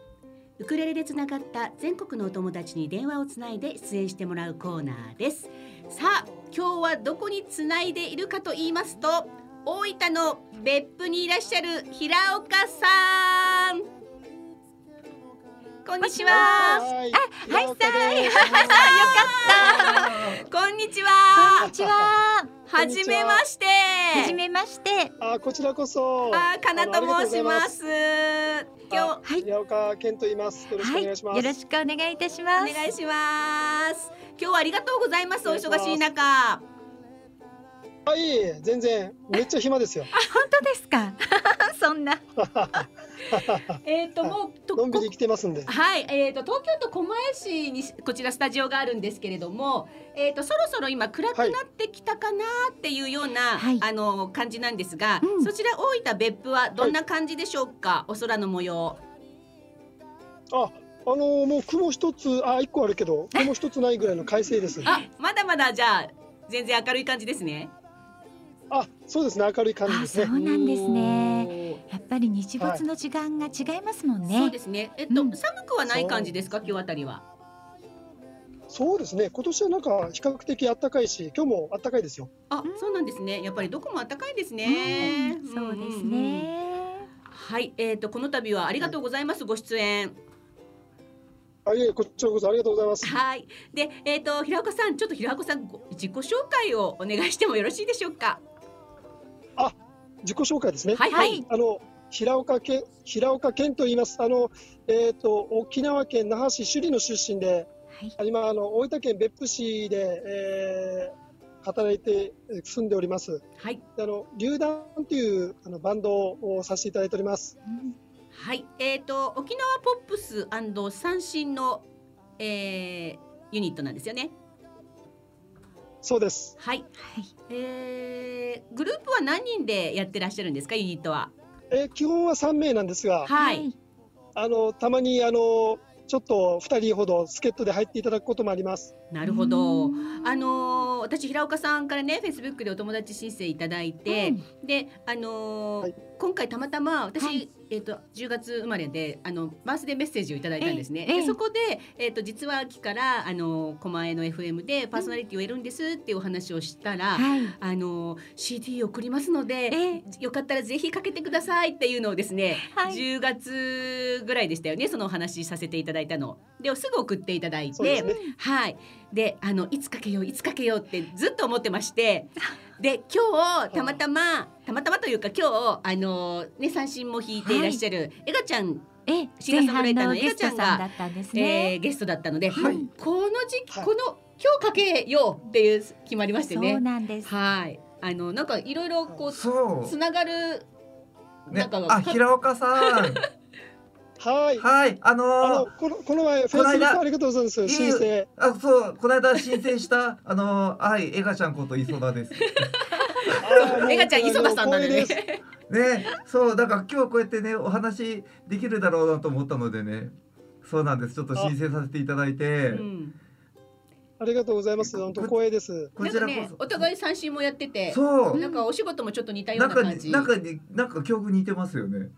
ウクレレでつながった全国のお友達に電話をつないで出演してもらうコーナーです。さあ今日はどこにつないでいるかと言いますと大分の別府にいらっしゃる平岡さん。こんにちは。はい、はい平岡です。[laughs] [laughs] こんにちこんはにちはは。じめまして。はじめまして。あ、こちらこそ。あかなと申しま。す。今あ日はい平岡健と言います。よろしくお願いします。よろしくお願いいたします。お願いします。今日はありがとうございます。お忙しい中あ、いえ全然、めっちゃ暇ですよ。本当ですか？[laughs] そんな [laughs] えっともうとのんびり来てますんで。はい、えー、と東京都狛江市にこちらスタジオがあるんですけれども、えー、とそろそろ今暗くなってきたかなっていうような、はいあの感じなんですが、うんそちら大分別府はどんな感じでしょうか、お空の模様。あ、あのーもう雲一つ、あ、一個あるけど、雲一つないぐらいの快晴です。あまだまだじゃあ全然明るい感じですね。あ、そうですね、明るい感じあですね。そうなんですねやっぱり日没の時間が違いますもんね、そうですね。えっと、うん寒くはない感じですか？今日あたりは。そうですね、今年はなんか比較的暖かいし、今日も暖かいですよ。あ、うんそうなんですね。やっぱりどこも暖かいですね。うんそうです。ね、はい、えっ、とこの度はありがとうございます、ご出演。あ、いえ、こちらこそありがとうございます。はい。で、えっ、と平岡さん、ちょっと平岡さんご自己紹介をお願いしてもよろしいでしょうか？自己紹介ですね。はいはい。あの平岡健平岡健と言います。あのえっ、と沖縄県那覇市首里の出身で、はい今あの大分県別府市で、えー働いてえー住んでおります。はい。であの榴弾というあのバンドをさせていただいております。うんはい。えっ、と沖縄ポップス三振の、えー、ユニットなんですよね。そうです。はい。はいえー、グループは何人でやってらっしゃるんですか？ユニットは。えー基本は3名なんですが、はい。あのたまにあのちょっと2人ほど助っ人で入っていただくこともあります。なるほど。うん。あのー私平岡さんからねフェイスブックでお友達申請いただいて、であのーはい。今回たまたま私、はい。えっ、と10月生まれであのバースデーメッセージをいただいたんですね。ええ。でそこでえっ、と実は秋からあのー狛江の FM でパーソナリティを得るんですっていうお話をしたら、はい。あのー CD 送りますので、えよかったらぜひかけてくださいっていうのをですね、はい。10月ぐらいでしたよねそのお話しさせていただいたの。ですぐ送っていただいてね。はい。で、あのいつかけよういつかけようってずっと思ってまして、[laughs] で今日たまたまたまたまというか今日あのね三振も弾いていらっしゃるエガちゃん、えシンガーソングライターの前半ゲストさんだったんですえゲストだったので、はいこの時期、はいこの今日かけようっていう決まりましてそうね。なんですはい。あのなんかいろいろこうそつながるなんか、あ、平岡さん。[laughs] はい。はい、あのあのー、このこの前フェイスこの間ブックありがとうございます。申請。あ、そう、この間申請した、あのー、はい、エガちゃんこと磯田です。[laughs] エガちゃん磯田さんなんでね。ね、そう、だから今日こうやってね、お話できるだろうなと思ったのでね。そうなんです。ちょっと申請させていただいて。うん。ありがとうございます。本当光栄です。こなんかねちらこそ。お互い三振もやってて、そう。なんかお仕事もちょっと似たよなかに、うんな感じ。なんかに、なんか境遇似てますよね。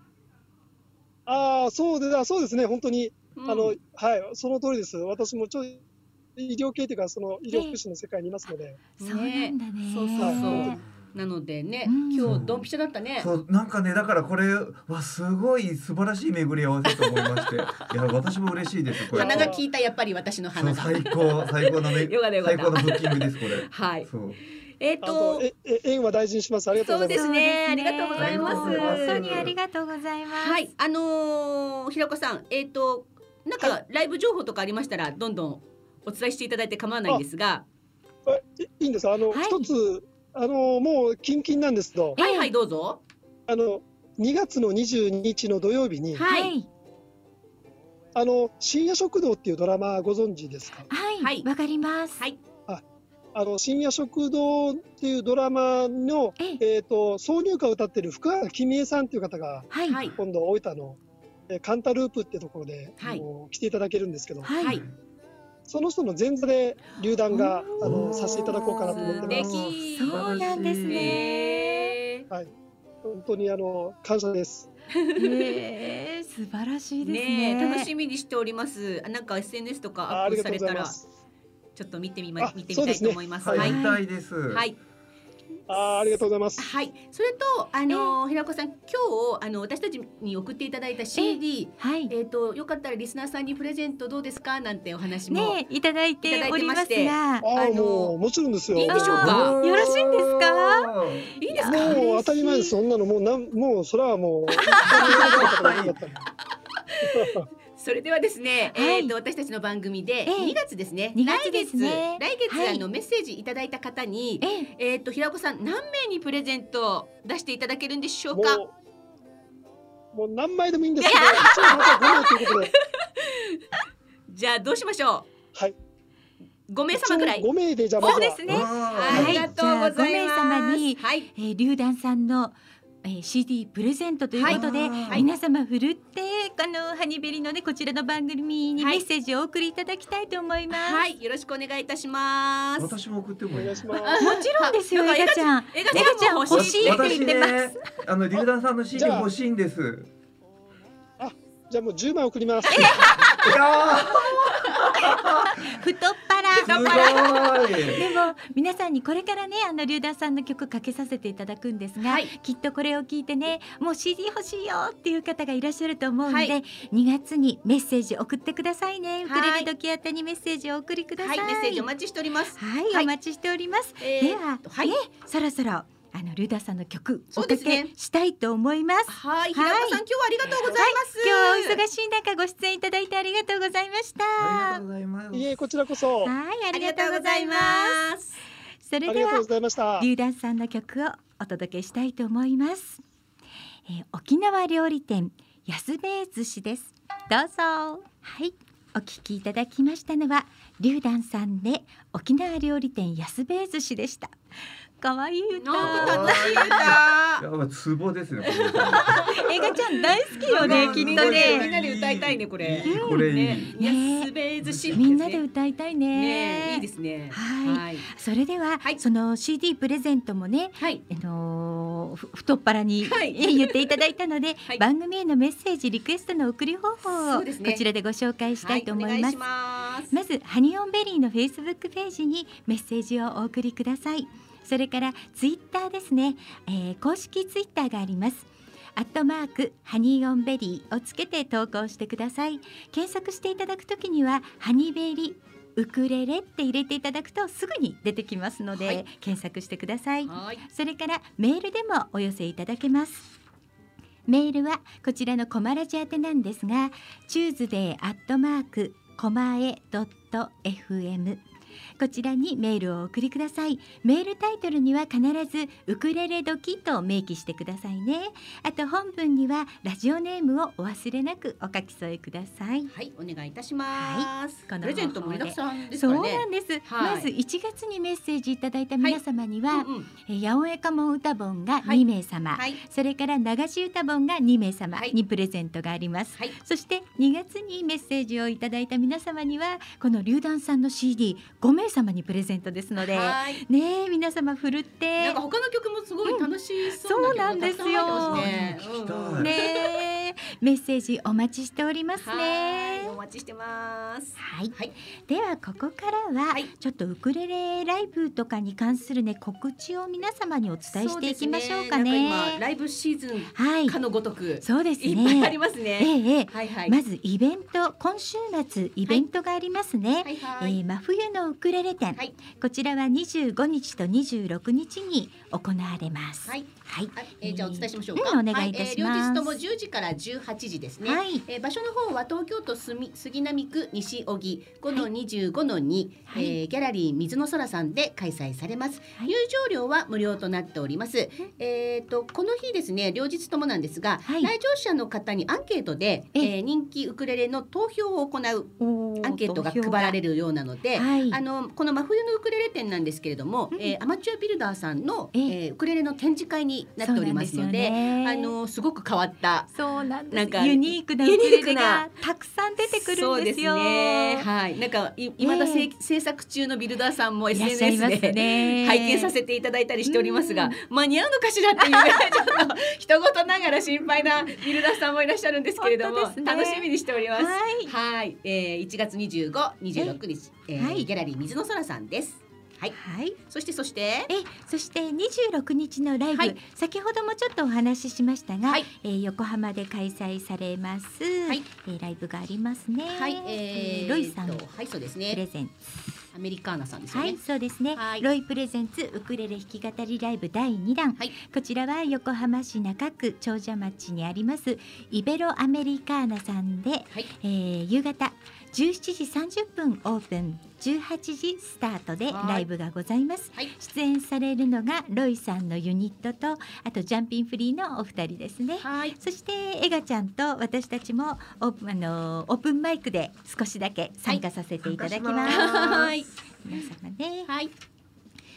ああ、そうで、あそうですね。本当に、うんあの、はい、その通りです。私もちょい医療系というか、その医療福祉の世界にいますので。そうなんだねそうそうそうはいなのでね、うん今日ドンピシャだったね。そう、なんかね、だからこれはすごい素晴らしい巡り合わせと思いまして。[laughs] いや、私も嬉しいです。鼻が効いたやっぱり私の鼻が。最高、最高のね、最高のブッキングです。これ。はい。そう。えっ、あとと、ええ縁は大事にします。ありがとうございます。そうですね。ありがとうございます。本当にありがとうございます。はい、あのー、平子さん、えっ、と、なんかライブ情報とかありましたら、どんどんお伝えしていただいて構わないんですが。あいいいんです。あの、はい。一つ、あの、もうキンキンなんですけど、はいはい、どうぞ。あの、2月の22日の土曜日に、はい。あの、深夜食堂っていうドラマご存知ですか？はい。はい。わかります。はい。あの、深夜食堂っていうドラマの、えええっ、と、挿入歌を歌ってる福原君江さんっていう方が、はいはい。今度大分の、えーカンタループってところで、はいあの来ていただけるんですけど、はい、はい。その人の前座で榴弾があのさせていただこうかなと思ってます。そうなんですねね。本当にあの感謝です。へえ [laughs] 素晴らしいですねねえ楽しみにしております。あなんか SNS とかあありがとうアップされたらございます。ちょっと見てみまあ見てみたいと思います。すねはい、見たいです。はい。あーありがとうございます。はい。それとあの平子さん今日あの私たちに送っていただいた CD はいえっ、とよかったらリスナーさんにプレゼントどうですか？なんてお話も、ねいただいておりますいただいてがあああのもうもちろんですよ。いいでしょうか？よろしいんですか？いいですか？もう当たり前です。そんなのもうなんもうそれはもう。[laughs] それではですね、はいえっ、と私たちの番組でええ2月ですね。2月ですね来月あのメッセージいただいた方に、えええっ、と平子さん何名にプレゼント出していただけるんでしょうもか。う、もう何枚でもいいんですけど、一応また5名ということで、[laughs] じゃあどうしましょはい。う。5名様ぐらい。5名でじゃあまずはそうですね。わありがとうございます。じゃあ5名様にはい。えー、龍団さんの、えー、CD プレゼントということで、はい皆様ふるってあのハニベリのねこちらの番組にはいメッセージをお送りいただきたいと思います。はい、よろしくお願いいたします。私も送っておもいい願いします。もちろんですよ、なんかエガちゃん。エガちゃん欲欲しいって言ってます。私ね、あの龍団さんの CD 欲しいんです。じゃあもう10枚送ります。いや [laughs] [laughs] 太っ腹。でも皆さんにこれからねあの龍団さんの曲かけさせていただくんですが、はいきっとこれを聞いてねもう CD 欲しいよっていう方がいらっしゃると思うので、はい2月にメッセージ送ってくださいね。ウクレはいレ時宛てにメッセージをお送りくださ。はいい、メッセージお待ちしております。はい、はいお待ちしております。えーでは、はいね、そろそろあのルダさんの曲おかけしたいと思います。はい、はい平子さん、今日はありがとうございます。今日はお忙しい中ご出演いただいてありがとうございました。ありがとうございます。いえ、こちらこそ、あはい、あありりがとうございま。ますす。それではりがとうございました。龍団さんの曲をお届けしたいと思います。えー沖縄料理店安兵衛寿司です。どうぞ。はい。お聞きいただきましたのは龍団さんで沖縄料理店安兵衛寿司でした。可愛い歌。楽しい歌。やっぱツボですね。[laughs] 映画ちゃん大好きよね、きっとみんなでみんね。なで歌いたいねこれ。いいこれいい。ね、ね安べ寿司、みんなで歌いたいね。ね、いいですね。はいはい。それでは、はいその CD プレゼントもね、はい。あの太っ腹に、はいえ [laughs] 言っていただいたので、はい番組へのメッセージリクエストの送り方法をこちらでご紹介したいと思います。はお願いします。まずハニオンベリーのフェイスブックページにメッセージをお送りください。それからツイッターですね、えー公式ツイッターがあります。アットマークハニーオンベリーをつけて投稿してください。検索していただくときにはハニベリウクレレって入れていただくとすぐに出てきますので、はい検索してください。はい。それからメールでもお寄せいただけます。メールはこちらのコマラジ宛てなんですが、 Tuesday アットマークコマエドット FM こちらにメールをお送りください。メールタイトルには必ずウクレレ時と明記してくださいね。あと本文にはラジオネームをお忘れなくお書き添えください。はい、お願いいたします。このプレゼント盛りだくさんですそう。なんです、はいまず1月にメッセージいただいた皆様には、うんうんえー八百屋家紋歌本がはい2名様、はい。それから流し歌本が2名様はいにプレゼントがあります、はい。そして2月にメッセージをいただいた皆様にはこの龍団さんの CD5 名様にプレゼントですのではい。ねえ皆様ふるってなんか他の曲もすごい楽しそうな曲そうなんですよたくさん入ってますね。メッセージお待ちしておりますはい、ねお待ちしてます。はいはい。ではここからは、はいちょっとウクレレライブとかに関するね告知を皆様にお伝えしていきましょうかね。今ライブシーズンはい、かのごとく、そうですね。いっぱいありますえね。えええはいはい。まずイベント今週末イベントがありますね。はいはい。えー真冬のウクレレ展、はいこちらは25日と26日に行われます。はい。はい。あえーじゃあお伝えしましょうか。うんお願いいたします。はえー両日とも10時から18時ですね。はい。えー場所の方は東京都杉杉並区西荻5の25の2、はい。えーギャラリー水の空さんで開催されます。はい。入場料は無料となっております。えっ、とこの日ですね両日ともなんですが、はい。来場者の方にアンケートで、ええ。ー人気ウクレレの投票を行うおアンケートが配られるようなので、はい。あのこの真冬のウクレレ展なんですけれども、うんえーアマチュアビルダーさんの、え。えーウクレレの展示会になっておりますのでねあのすごく変わったそうなん。なんかユニークなユニークながたくさん出てくるんですよ。すねはいなんかい今だせ、え制作中のビルダーさんも SNS で、ね。拝見させていただいたりしておりますが、うん間に合うのかしらっていうぐらいちょっと一言ながら心配なビルダーさんもいらっしゃるんですけれども、楽しみにしております。はい。はい、えー、1月25、26日、えーはいギャラリー水の空さんです。はい、はい。そしてそして、えそして26日のライブ、はい。先ほどもちょっとお話ししましたが、はい。えー横浜で開催されます、はい。えーライブがありますね。はい、えー、ロイさん。はい、そうですプね。レゼンあアメリカーナさんですよね。はい、そうですね。はい。ロイプレゼンツウクレレ弾き語りライブ第2弾。はい。こちらは横浜市中区長者町にありますイベロアメリカーナさんで、はい。えー夕方17時30分オープン、18時スタートではいライブがございます。はい出演されるのがロイさんのユニットと、あとジャンピンフリーのお二人ですね。はいそしてエガちゃんと私たちもオープンあのーオープンマイクで少しだけ参加させていただきます。はい皆様ね。はい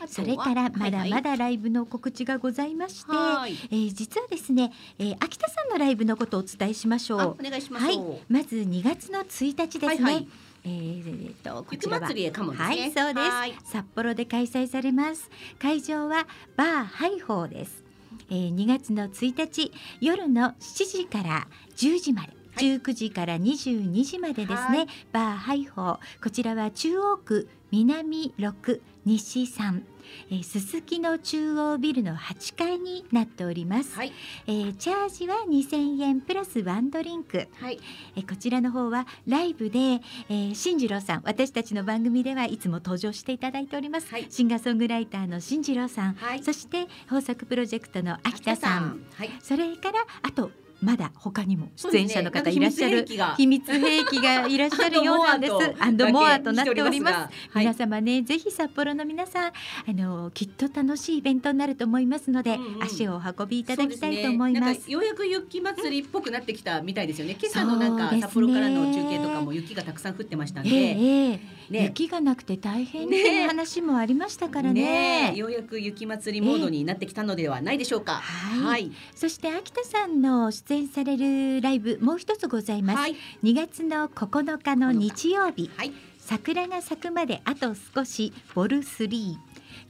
それからまだまだだライブの告知がございまして、はい。えー実はですね、えー秋田さんのライブのことをお伝えしましょあうお。願いします。はい、まず2月の1日ですね。はいはい。えーえーとこ雪ちらは。祭りへかもですね。はい、そうです。はい。札幌で開催されます。会場はバーハイホーです。えー、2月の1日夜の7時から10時まで。はい。19時から22時までですね、はい。バーハイホー。こちらは中央区南6西3、えー、すすきの中央ビルの8階になっております、はい。えーチャージは2000円プラスワンドリンク。はい。えーこちらの方はライブで、えー、進次郎さん私たちの番組ではいつも登場していただいております、はい。シンガーソングライターの進次郎さん、はい。そして豊作プロジェクトの秋田さん。はい。それからあとまだ他にも出演者の方いらっしゃる、なんか秘密兵器が。いらっしゃるようなんです。アンドモアとなっております。はい皆様ね、ぜひ札幌の皆さん、あのきっと楽しいイベントになると思いますので、うんうん。足をお運びいただきたいと思います。なんかようやく雪祭りっぽくなってきたみたいですよね。今朝のなんか札幌からの中継とかも雪がたくさん降ってましたんで、ええええね雪がなくて大変っていう話もありましたからね。ねようやく雪祭りモードになってきたのではないでしょうか。はいはい。そして秋田さんの出演されるライブもう一つございます。はい。2月の9日の日曜日、はい。桜が咲くまであと少しボル3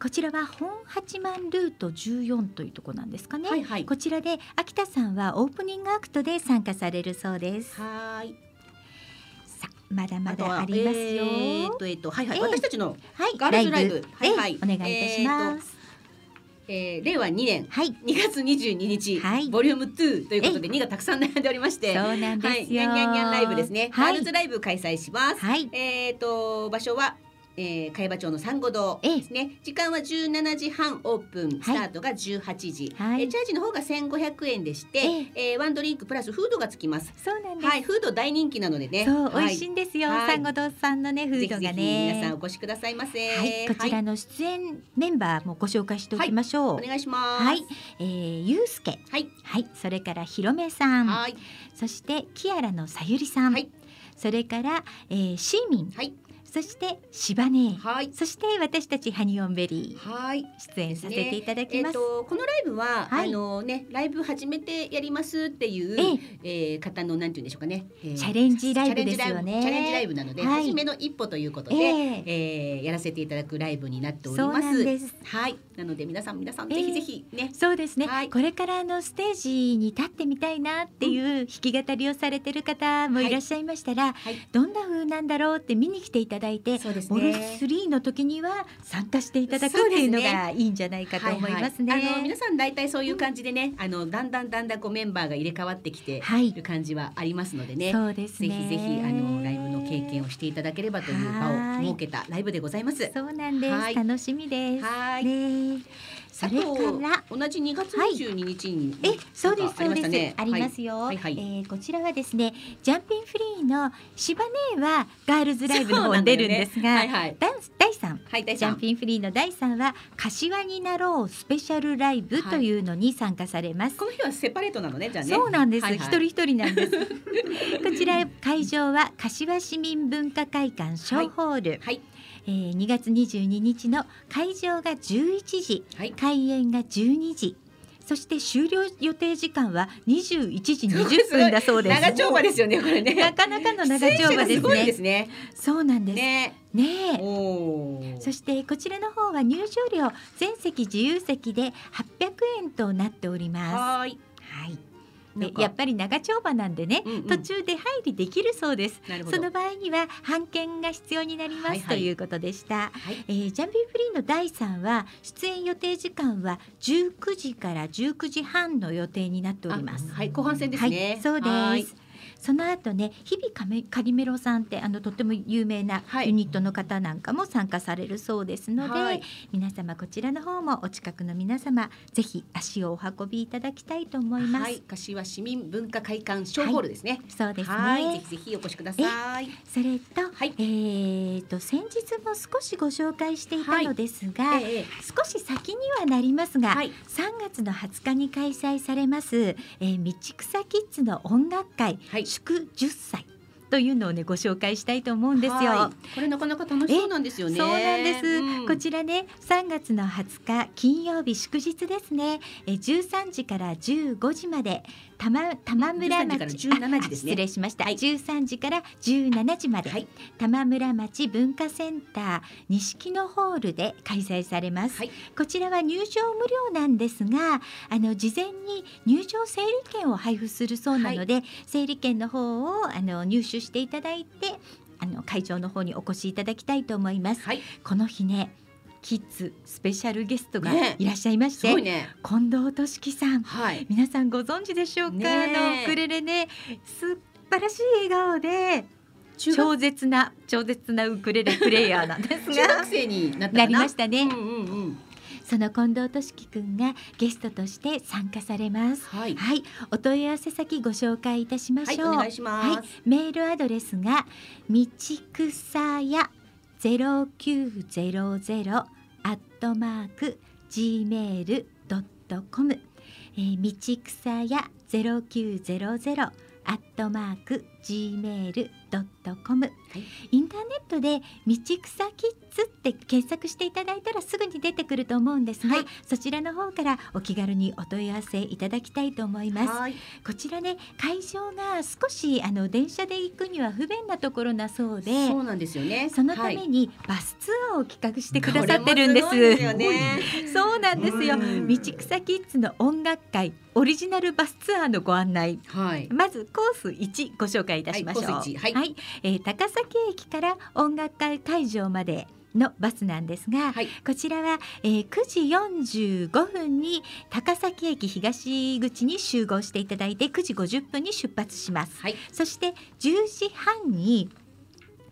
こちらは本八幡ルート14というところなんですかね、はいはい。こちらで秋田さんはオープニングアクトで参加されるそうですはい。まだまだありますよ、えーっとえーっとはいはい。ええ私たちのはい。ガールズライブ。はいはい。ええお願いいたします、えー令和2年。はい。2月22日、はい。ボリューム2ということで2がたくさん並んでおりまして、そうなんですよ、はい、ニャンニャンニャンライブですね。はい。ガールズライブ開催します。はい。えっ、と場所は、えー、茅場町の三五堂ですね。時間は17時半オープン、スタートが18時。はい。えーチャージの方が1500円でして、えーワンドリンクプラスフードがつきます。そうなんです、はい、フード大人気なのでね。そう、はい。美味しいんですよ、はい。サンゴ堂さんのねフードがね。皆さんお越しくださいませ。はい、こちらの出演メンバーもご紹介しておきましょう。お願いします。はい、えー、ゆうすけ、はい、はい、それからひろめさん、はい、そしてキアラのさゆりさん、はい。それから、えー、シーミン、はい、そしてしばね、はい、そして私たちハニオンベリー。はい。出演させていただきます。とこのライブは、はい。あのねライブ始めてやりますっていう、えー方のなんて言うんでしょうかね、えーチャレンジライブですよね。チャレンジライブなので、はい。初めの一歩ということで、ええ。えーやらせていただくライブになっておりそうます。なんです。はい、なので皆さん皆さんええ。ぜひぜひね、そうですね、はい。これからあのステージに立ってみたいなっていう弾き語りをされてる方もいらっしゃいましたら、はい。どんな風なんだろうって見に来ていただいて、そうですボルね。3の時には参加していただくっていうのがいいんじゃないかと思いますね。はいはい。あの皆さん大体そういう感じでね、あのだんだんだんだんこうメンバーが入れ替わってきてはい。いる感じはありますのでね。そうですぜね。ひぜひあのライブの経験をしていただければという場はいを設けたライブでございます。そうなんです。はい楽しみです。はい。ね。それから同じ2月22日に、え、そうですそうです。ねありますよ。はいはいえーこちらはですね、ジャンピンフリーのシバネはガールズライブの方に出るんですが、はいはいダンス第三はい、大ジャン。ピンフリーの第3は柏になろうスペシャルライブというのに参加されます。この日はセパレートなのね、じゃあね。そうなんです、はいはい一人一人なんです。[laughs] こちら会場は柏市民文化会館小ホール、はいえー2月22日の会場が11時、はい開演が12時。そして終了予定時間は21時20分だそうです。長丁場ですよね、これね。なかなかの長丁場ですね。すね。そうなんです。ねね。そしてこちらの方は入場料全席自由席で800円となっております。はーい。はい。やっぱり長丁場なんでね、うんうん途中で入りできるそうです。その場合には半券が必要になります、はいはいということでした。はい。えージャンピンフリーの第3は出演予定時間は19時から19時半の予定になっております。あはい、後半戦ですね。はい、そうはいです。その後ね日々カメカリメロさんってあのとっても有名なはい。ユニットの方なんかも参加されるそうですので、はい。皆様こちらの方もお近くの皆様ぜひ足をお運びいただきたいと思います。はい、柏市民文化会館小ホールですね。そうですね。はい、ぜひぜひお越しください。それと、はい。えーと先日も少しご紹介していたのですが、ええ。少し先にはなりますが、はい。3月の20日に開催されます、えー、道草キッズの音楽会、はい祝10歳というのをねご紹介したいと思うんですよ。はいこれなかなか楽しそうなんですよね。そうなんです、うんこちらね3月の20日金曜日祝日ですねえー13時から15時まで玉玉村町13時から17時ですね。あ失礼しました、はい。13時から17時まで、はい。玉村町文化センター錦のホールで開催されます、はい。こちらは入場無料なんですがあの事前に入場整理券を配布するそうなので、整理券の方をあの入手していただいてあの会場の方にお越しいただきたいと思います。はい、この日ねキッズスペシャルゲストがいらっしゃいまして、ねね、近藤俊樹さん、はい、皆さんご存知でしょうか、ね、のウクレレね。素晴らしい笑顔で超絶な超絶なウクレレプレイヤーなんですが。中学生になりましたね。うんうんうん。その近藤俊樹くんがゲストとして参加されます、はい。はい、お問い合わせ先ご紹介いたしましょう。はい、いはい、メールアドレスが道草や0900アットマーク gmail.com、えー、道草屋0900アットマーク gmail ドットコム。インターネットで道草キッズって検索していただいたらすぐに出てくると思うんですが、はいそちらの方からお気軽にお問い合わせいただきたいと思います。はい。こちらね会場が少しあの電車で行くには不便なところだそうでそうなんですよね。そのたはいめにバスツアーを企画してくださってるんです。ですよね。そうなんですよ。うん道草キッズの音楽会オリジナルバスツアーのご案内。はい。まずコース1ご紹介いたしましょう。はいコース一はいえー高崎駅から音楽会会場までのバスなんですが、はい。こちらは、えー、9時45分に高崎駅東口に集合していただいて9時50分に出発します。はい。そして10時半に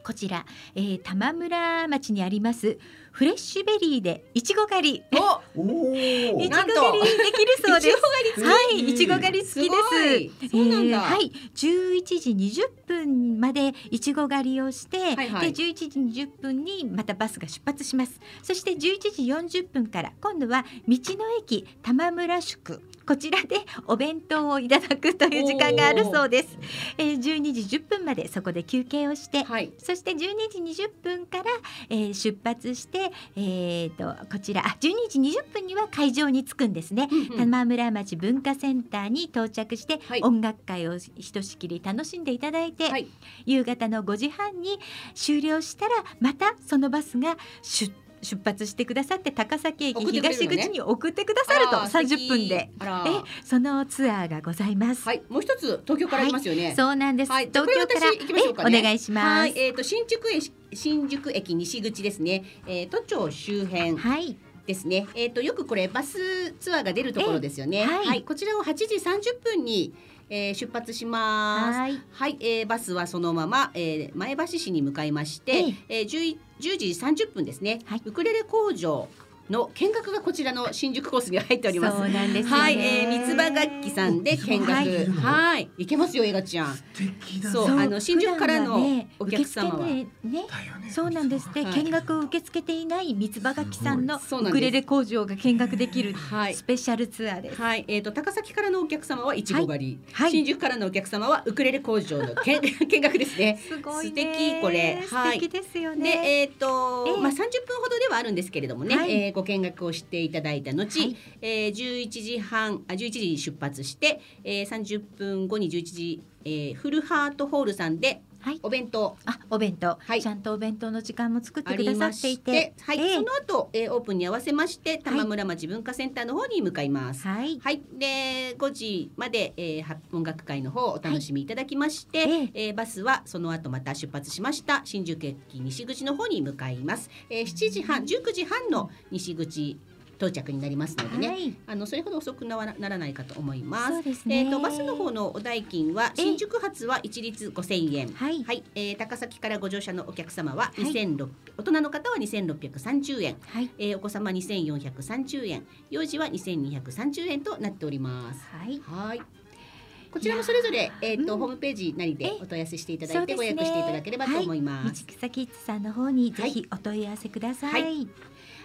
こちら、えー、玉村町にありますフレッシュベリーでいちご狩り。お。いちご狩りできるそうです。いはい、いちご狩り好きです。すごいそうなんだえーはい、11時20分までいちご狩りをして、はいはいで11時20分にまたバスが出発します。そして11時40分から今度は道の駅玉村宿こちらでお弁当をいただくという時間があるそうです。えー、12時10分までそこで休憩をして、はい。そして12時20分から、えー出発して、えー、とこちらあ12時20分には会場に着くんですね。うんうん玉村町文化センターに到着して、はい音楽会をひとしきり楽しんでいただいて、はい。夕方の5時半に終了したらまたそのバスが出出発してくださって高崎駅東口に送ってくださるとあー30分で。えそのツアーがございます。はい。もう一つ東京からありますよね。そうなんです。はい東京から行きましょうかねえお願いします。はい、えっ、と新宿駅新宿駅西口ですね。えー、都庁周辺はいですね。えっ、とよくこれバスツアーが出るところですよね。えはいはい、こちらを8時30分に、えー、出発します。はい。はい、えー、バスはそのまま、えー、前橋市に向かいまして、えー、10, 10時30分ですね、はい。ウクレレ工場の見学がこちらの新宿コースに入っております。そうなんですはい、えー、三つ葉楽器さんで見学。ははい。い、いけますよ、映画ちゃん。素敵だ。そうあの新宿からのお客様は。ね。そうなんです。って、はい。見学を受け付けていない三つ葉楽器さんのそうなんです。ウクレレ工場が見学できるはい。スペシャルツアーです。はい、えっ、と高崎からのお客様はいちご狩り、はい。新宿からのお客様はウクレレ工場の見見学ですね。[laughs] すごいね。素敵これ。はい。素敵ですよで、ね。えっ、と、ええまあ30分ほどではあるんですけれどもね、はい。えーご見学をしていただいた後、はい。えー11時半あ11時出発して、えー、30分後に11時、えーフルハートホールさんではい。お弁当。あ、お弁当、はい。ちゃんとお弁当の時間も作ってあくださっていして。て、、はい、ええ。その後、えー、オープンに合わせまして玉村町文化センターの方に向かいます。はい。はい、で5時まで、えー、は音楽会の方をお楽しみいただきまして、はいえ。えーバスはその後また出発しました新宿駅西口の方に向かいます、えー、7時半19時半の西口到着になりますのでね、はい。あのそれほど遅くならならないかと思います。すね。えっ、とバスの方のお代金はえ新宿発は一律5000円。はい。はい、えー高崎からご乗車のお客様ははい。2600、大人の方は2630円、はい。えーお子様2430円、幼児は2230円となっております。はい。はい。こちらもそれぞれえっ、と、うん。ホームページなりでえお問い合わせしていただいてご予約していただければと思います。道草キッズさんの方にぜひお問い合わせください。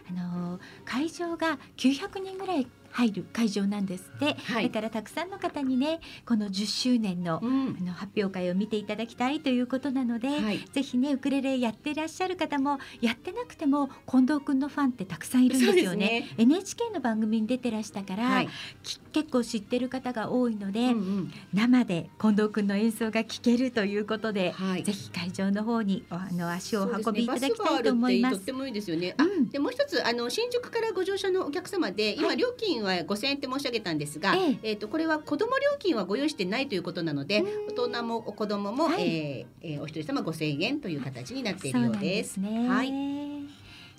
あの会場が900人ぐらい入る会場なんですって、はいだからたくさんの方にねこの10周年の,、うんあの発表会を見ていただきたいということなので、はい。ぜひねウクレレやってらっしゃる方もやってなくても近藤くんのファンってたくさんいるんですよね。NHK の番組に出てらしたから、はい。き結構知ってる方が多いので、うんうん生で近藤くんの演奏が聴けるということで、はい。ぜひ会場の方にあの足を運びいただきたいと思います。バスがあるってとってもいいですよね。あ、うんでもう一つあの新宿からご乗車のお客様で今、はい料金は5000円って申し上げたんですが、ええっ、とこれは子供料金はご用意してないということなので、うん大人もお子供も、はいえーえーお一人様5000円という形になっているようで。です。はい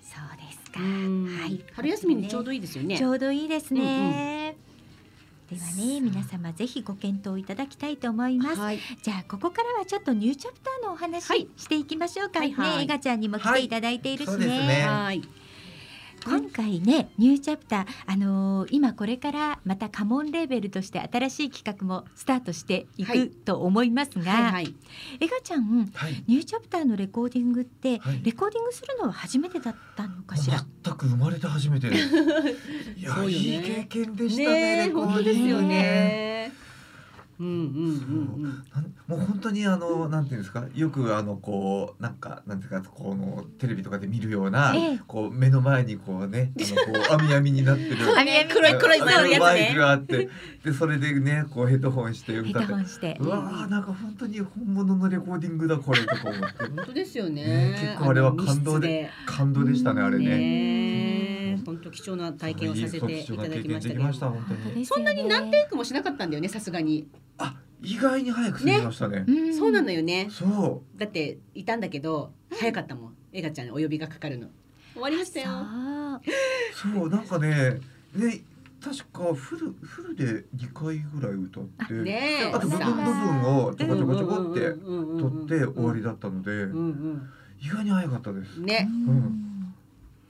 そうですか。うんはい。春休みにちょうどいいですよねち。ょうどいいですね。ではね、皆様ぜひご検討いただきたいと思います。はい。じゃあここからはちょっとニューチャプターのお話はいしていきましょうか。はいはいね、エガちゃんにも来ていただいているしはいそうですね。ねはい。今回ねニューチャプターあのー今これからまたカモンレーベルとして新しい企画もスタートしていはいくと思いますが、はいはい。エガちゃんはいニューチャプターのレコーディングって、はいレコーディングするのは初めてだったのかしら？全く生まれて初めてです。[laughs] いや、ねいい経験でしたね。ねえレコー本当ですよディングね。うんうんうんうん。なんもう本当にあのなんていうんですか？よくあのこうなんかなんていうかこのテレビとかで見るような、ええ。こう目の前にこうねあのこう網網になってる [laughs] 網網黒い黒いそうやつね。マイクがあってでそれでねこうヘッドホンして歌って。うわーなんか本当に本物のレコーディングだこれとか思って。本当ですよね。ね結構あれは感動で感動でしたねあれね。ねえ本当貴重な体験をさせていただきましたけど。そんなに何テイクもしなかったんだよねさすがに、あ意外に早く過ぎましたね。うん。そうなのよね。そだっていたんだけど早かったもん。エガちゃんにお呼びがかかるの。終わりましたよ。そう。う [laughs] そうなんかねね確かフルフルで2回ぐらい歌って、ねえ。あと部分部分をちょこちょこちょこって取って終わりだったので、うん意外に早かったです。うんねうん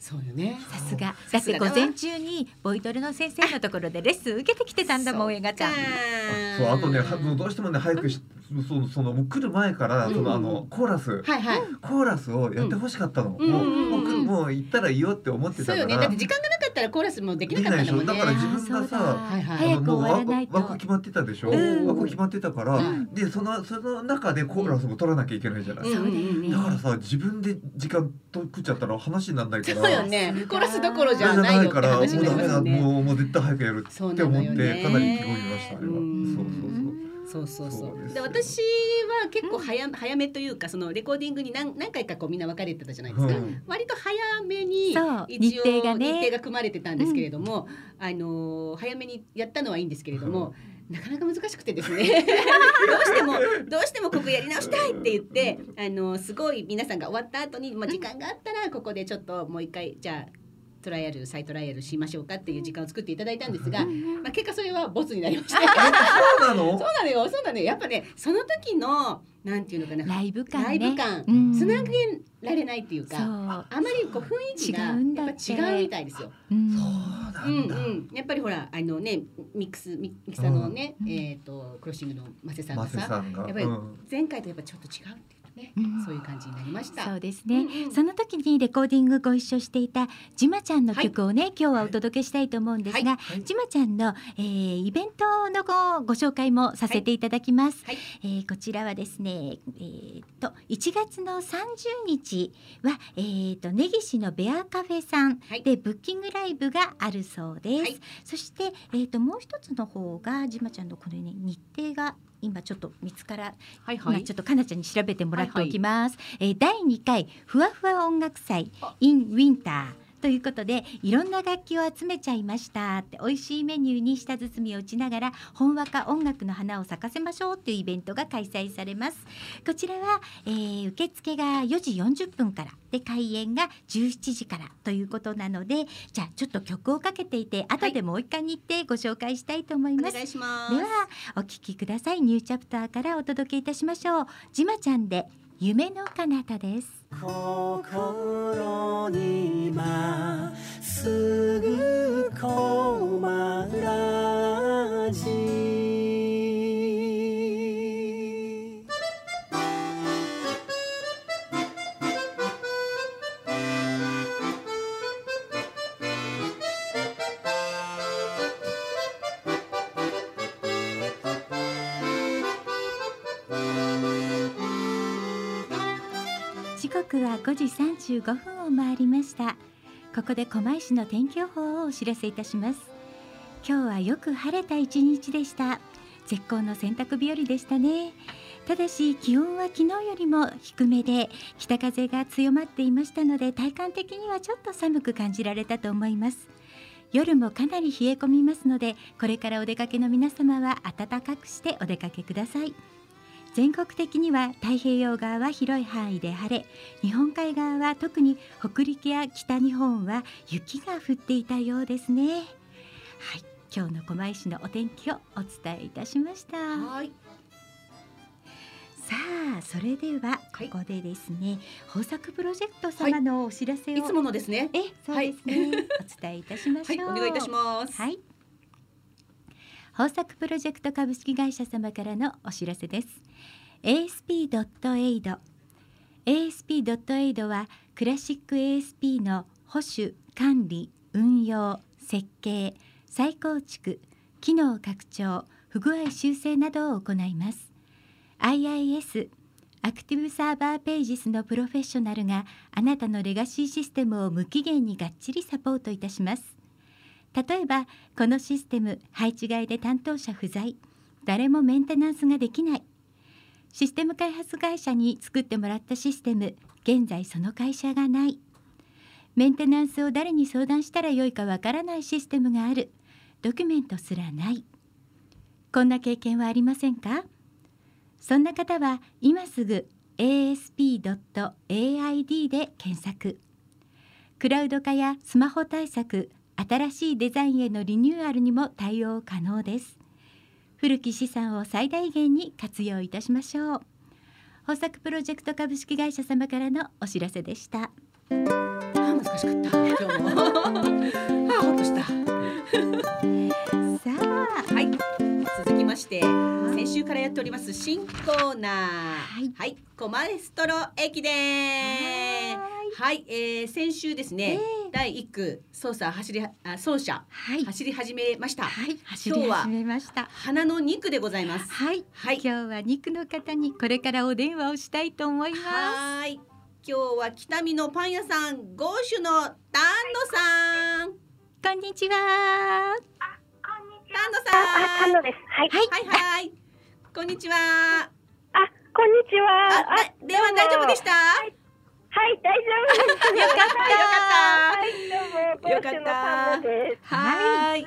そうよね。さすが。ださすが。だわって午前中にボイトレの先生のところでレッスン受けてきてたんだもんエガちゃん。あそうあとねはどうしてもね早くしそのそのもう来る前からその、あのコーラス。はいはい。コーラスをやってほしかったの、うんもうもう行ったらいいよって思ってそうたから、よね。だって時間がなかったらコーラスもできなかったんだもんね。だから自分がさあいもう枠枠決まってたでしょ、うん。枠決まってたから、うん。でそのその中でコーラスも取らなきゃいけないじゃない、だからさ自分で時間と食っちゃったら話にならないから。そうよね。コーラスどころじじゃゃないよってからもう話になダメだ、りますよね。もうもう絶対早くやるってそう思ってかなり意気込みましたあれは、うん。そうそうそうそうそうそう。で私は結構早,、早めというかそのレコーディングに何何回かこうみんな分かれてたじゃないですか、うん割と早めに一応日程がね。日程が組まれてたんですけれども、あのー早めにやったのはいいんですけれども、なかなか難しくてですね。[laughs] どうしてもどうしてもここやり直したいって言って、あのーすごい皆さんが終わった後に、まあ、時間があったらここでちょっともう一回じゃあトライアル再トライアルしましょうかっていう時間を作っていただいたんですが、まあ、結果それはボツになりました。そうなの？そうなのよ、そうなのよ。やっぱね、その時のなんていうのかな、ライブ感ね。ライブ感、うん。つなげられないっていう。か、あまりこう雰囲気がやっぱ違うみたいですよ。うんそうなうんうん、やっぱりほらあのねミックスミミキサーのね、うん。えっ、とクロッシングのマセさんがさ、やっぱりうん。前回とやっぱちょっと違うってね、うん。そういう感じになりました。そうですね、うんうん。その時にレコーディングご一緒していたジマちゃんの曲をね、今日はお届けしたいと思うんですが、はい。ジマちゃんの、えーイベントのごご紹介もさせていただきます、はい。えーこちらはですねえーっと1月の30日はえーっと根岸のベアカフェさんはい。でブッキングライブがあるそうです、はい。そしてえーっともう一つの方がジマちゃんのこれね日程が今ちょっと見つからはいまあ、ちょっとかなちゃんに調べてもらってはいはい。おきます。えー第2回ふわふわ音楽祭あ in winter とということでいろんな楽器を集めちゃいましたって美味しいメニューに舌包みを打ちながらほんわか音楽の花を咲かせましょうというイベントが開催されます。こちらは、えー受付が4時40分からで開演が17時からということなのでじゃあちょっと曲をかけていて後でもう一回日程ご紹介したいと思いおます、願いします。ではお聞きください。ニューチャプターからお届けいたしましょう。じまちゃんで夢の彼方です。心にまっすぐこまらじ。刻は5時35分を回りました。ここで狛江市の天気予報をお知らせいたします。今日はよく晴れた一日でした。絶好の洗濯日和でしたね。ただし気温は昨日よりも低めで北風が強まっていましたので体感的にはちょっと寒く感じられたと思います。夜もかなり冷え込みますのでこれからお出かけの皆様は暖かくしてお出かけください。全国的には太平洋側は広い範囲で晴れ日本海側は特に北陸や北日本は雪が降っていたようですね。はい今日の狛江市のお天気をお伝えいたしました。はい。さあそれでははい。ここでですね、豊作プロジェクト様のお知らせを、いつものですね。えそうですね、お伝えいたしましょう。[laughs] はいお願いいたします。はい。豊作プロジェクト株式会社様からのお知らせです。ASP.AID ASP.AID はクラシック ASP の保守、管理、運用、設計、再構築、機能拡張、不具合修正などを行います。IIS アクティブサーバーページスのプロフェッショナルがあなたのレガシーシステムを無期限にがっちりサポートいたします。例えばこのシステム配置外で担当者不在。誰もメンテナンスができない。システム開発会社に作ってもらったシステム現在その会社がない。メンテナンスを誰に相談したらよいかわからないシステムがある。ドキュメントすらない。こんな経験はありませんか？そんな方は今すぐ asp.aid で検索。クラウド化やスマホ対策新しいデザインへのリニューアルにも対応可能です。古き資産を最大限に活用いたしましょう。豊作プロジェクト株式会社様からのお知らせでした。あー難しかった。今日も。あほっとした。さあはい。続きまして先週からやっております新コーナー。はい。はい。コマエストロ駅伝はい、えー、先週ですね、ええ。第一区操作走りあ走者はい。走り始めました、はい走り始めました。花の2区でございます。はい、はい。今日は肉の方にこれからお電話をしたいと思います。はーい。今日は北見のパン屋さんゴーシュの丹野さん。こんにちは。丹野さんあ、丹野です。はい。はい。はいはい。こんにちは。あ、こんにちあは。だ電話大丈夫でした？はい、大丈夫です。よかった。はい、どうも、よかった。講師の丹野です。はーい。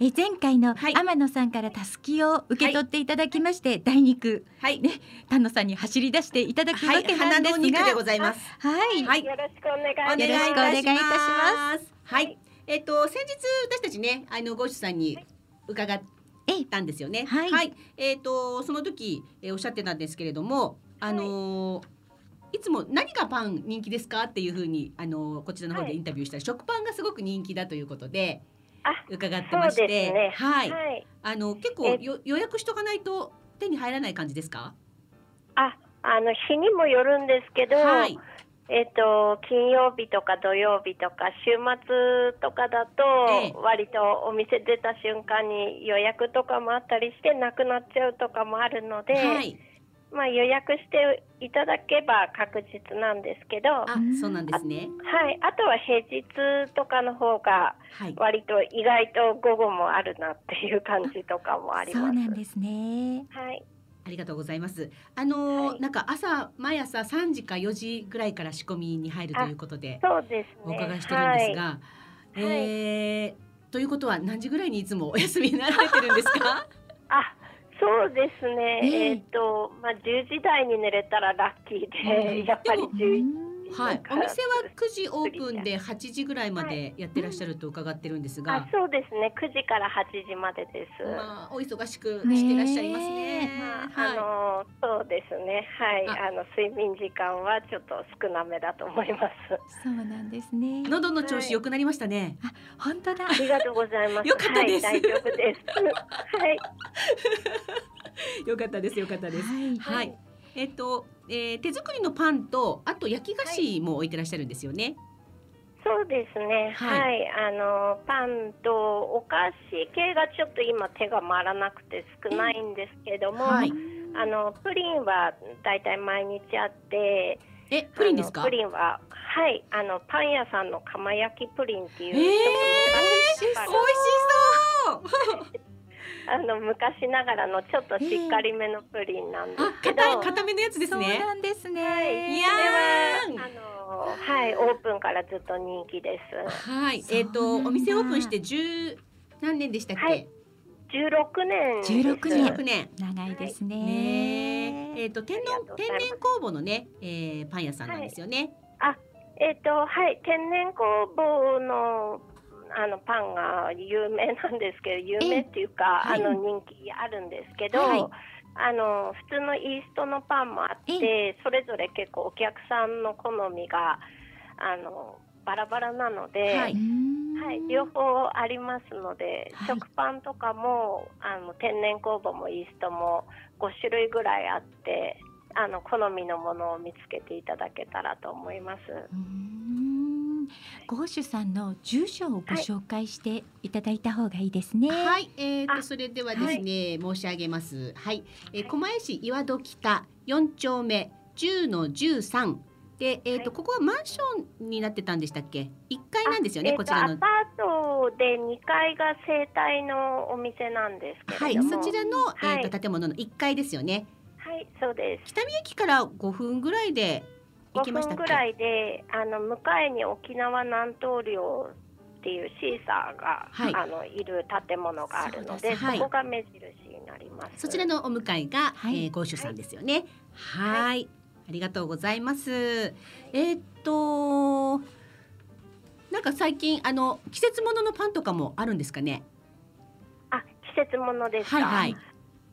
え前回のはい。天野さんからたすきを受け取っていただきまして、第二区はい。ね丹野さんに走り出していただくわはいけなんですが、肉でございます。はい、はい。よろしくお願いしおます。願いいたしよろしくお願いいたします。はい。えっと先日私たちねあのゴーシュさんに伺ったんですよね。はい。えっとその時えーおっしゃってたんですけれどもあのーいつも何がパン人気ですかっていうふうにあのーこちらの方でインタビューしたら、食パンがすごく人気だということであ伺ってまして、すねはい、はい。あの結構えよ予約しとかないと手に入らない感じですか？あ、あの日にもよるんですけど、はい。えっと金曜日とか土曜日とか週末とかだええと割とお店出た瞬間に予約とかもあったりしてなくなっちゃうとかもあるので、はい。まあ予約していただけば確実なんですけど、はあ、そうなんですね。い。あとは平日とかの方がはい。割と意外と午後もあるなっていう感じとかもあります。そうなんですね。はい。ありがとうございます。あのーはいなんか朝毎朝3時か4時ぐらいから仕込みに入るということでそうですおね。伺いしてるんですが、はいえーということは何時ぐらいにいつもお休みになられてるんですか？あ、[laughs] そうですね。ええ。えっ、と、まあ、10時台に寝れたらラッキーで、うん。やっぱりでも11はい。お店は9時オープンで8時ぐらいまでやってらっしゃると伺ってるんですがあ、、そうですね。9時から8時までです。まあお忙しくしてらっしゃいますね。まあ、あのそうですね。はい。ああの睡眠時間はちょっと少なめだと思います。そうなんですね。喉の調子良くなりましたね。本当だ。ありがとうございます。よかったですはい、大丈夫です。はい。[laughs] よかったですよかったです。はい。はい。えっと、えー手作りのパンとあと焼き菓子も置いてらっしゃるんですよね？そうですね。ははいい。あのパンとお菓子系がちょっと今手が回らなくて少ないんですけども、はい。あのプリンはだいたい毎日あって、え、プリンですか？プリンははい。あのパン屋さんの釜焼きプリンっていう、えーちょっと昔から美味しそう。あの昔ながらのちょっとしっかりめのプリンなんですあ、けど、硬い硬めのやつですそうね。なんですね。はい、いやあのはいオープンからずっと人気です。はい。えっとお店オープンして十何年でしたっけ？はい16年です。16年16年。長いですね。ねえ。えっと天ありがとう然天然酵母のね、えーパン屋さんなんですよね。えっ、とはい天然酵母のあのパンが有名なんですけど有名っていうか、はい。あの人気あるんですけど、はい。あの普通のイーストのパンもあってそれぞれ結構お客さんの好みがあのバラバラなので、ははい。いうん両方ありますので、はい。食パンとかもあの天然酵母もイーストも5種類ぐらいあってあの好みのものを見つけていただけたらと思います。うんゴーシュさんの住所をご紹介していただいた方がいいですね。はい、えー、とあそれではですね、申し上げます。はい、えー、狛江市岩戸北四丁目十の十三で、えー、と、はいここはマンションになってたんでしたっけ？一階なんですよね、あこちらのえーと。アパートで2階が生態のお店なんですけはい、れども、そちらの、はいえー、と建物の一階ですよね。はい、そうです。北見駅から五分ぐらいで5ましたっけ？分ぐらいで、あの向かいに沖縄南東寮っていうシーサーが、はいあのいる建物があるので、そこが目印になります。そちらのお向かいが、はいえー、ゴーさんですよね。はいありがとうございます。えーっと、なんか最近あの季節物のパンとかもあるんですかね？あ、季節物ですか？はいはい。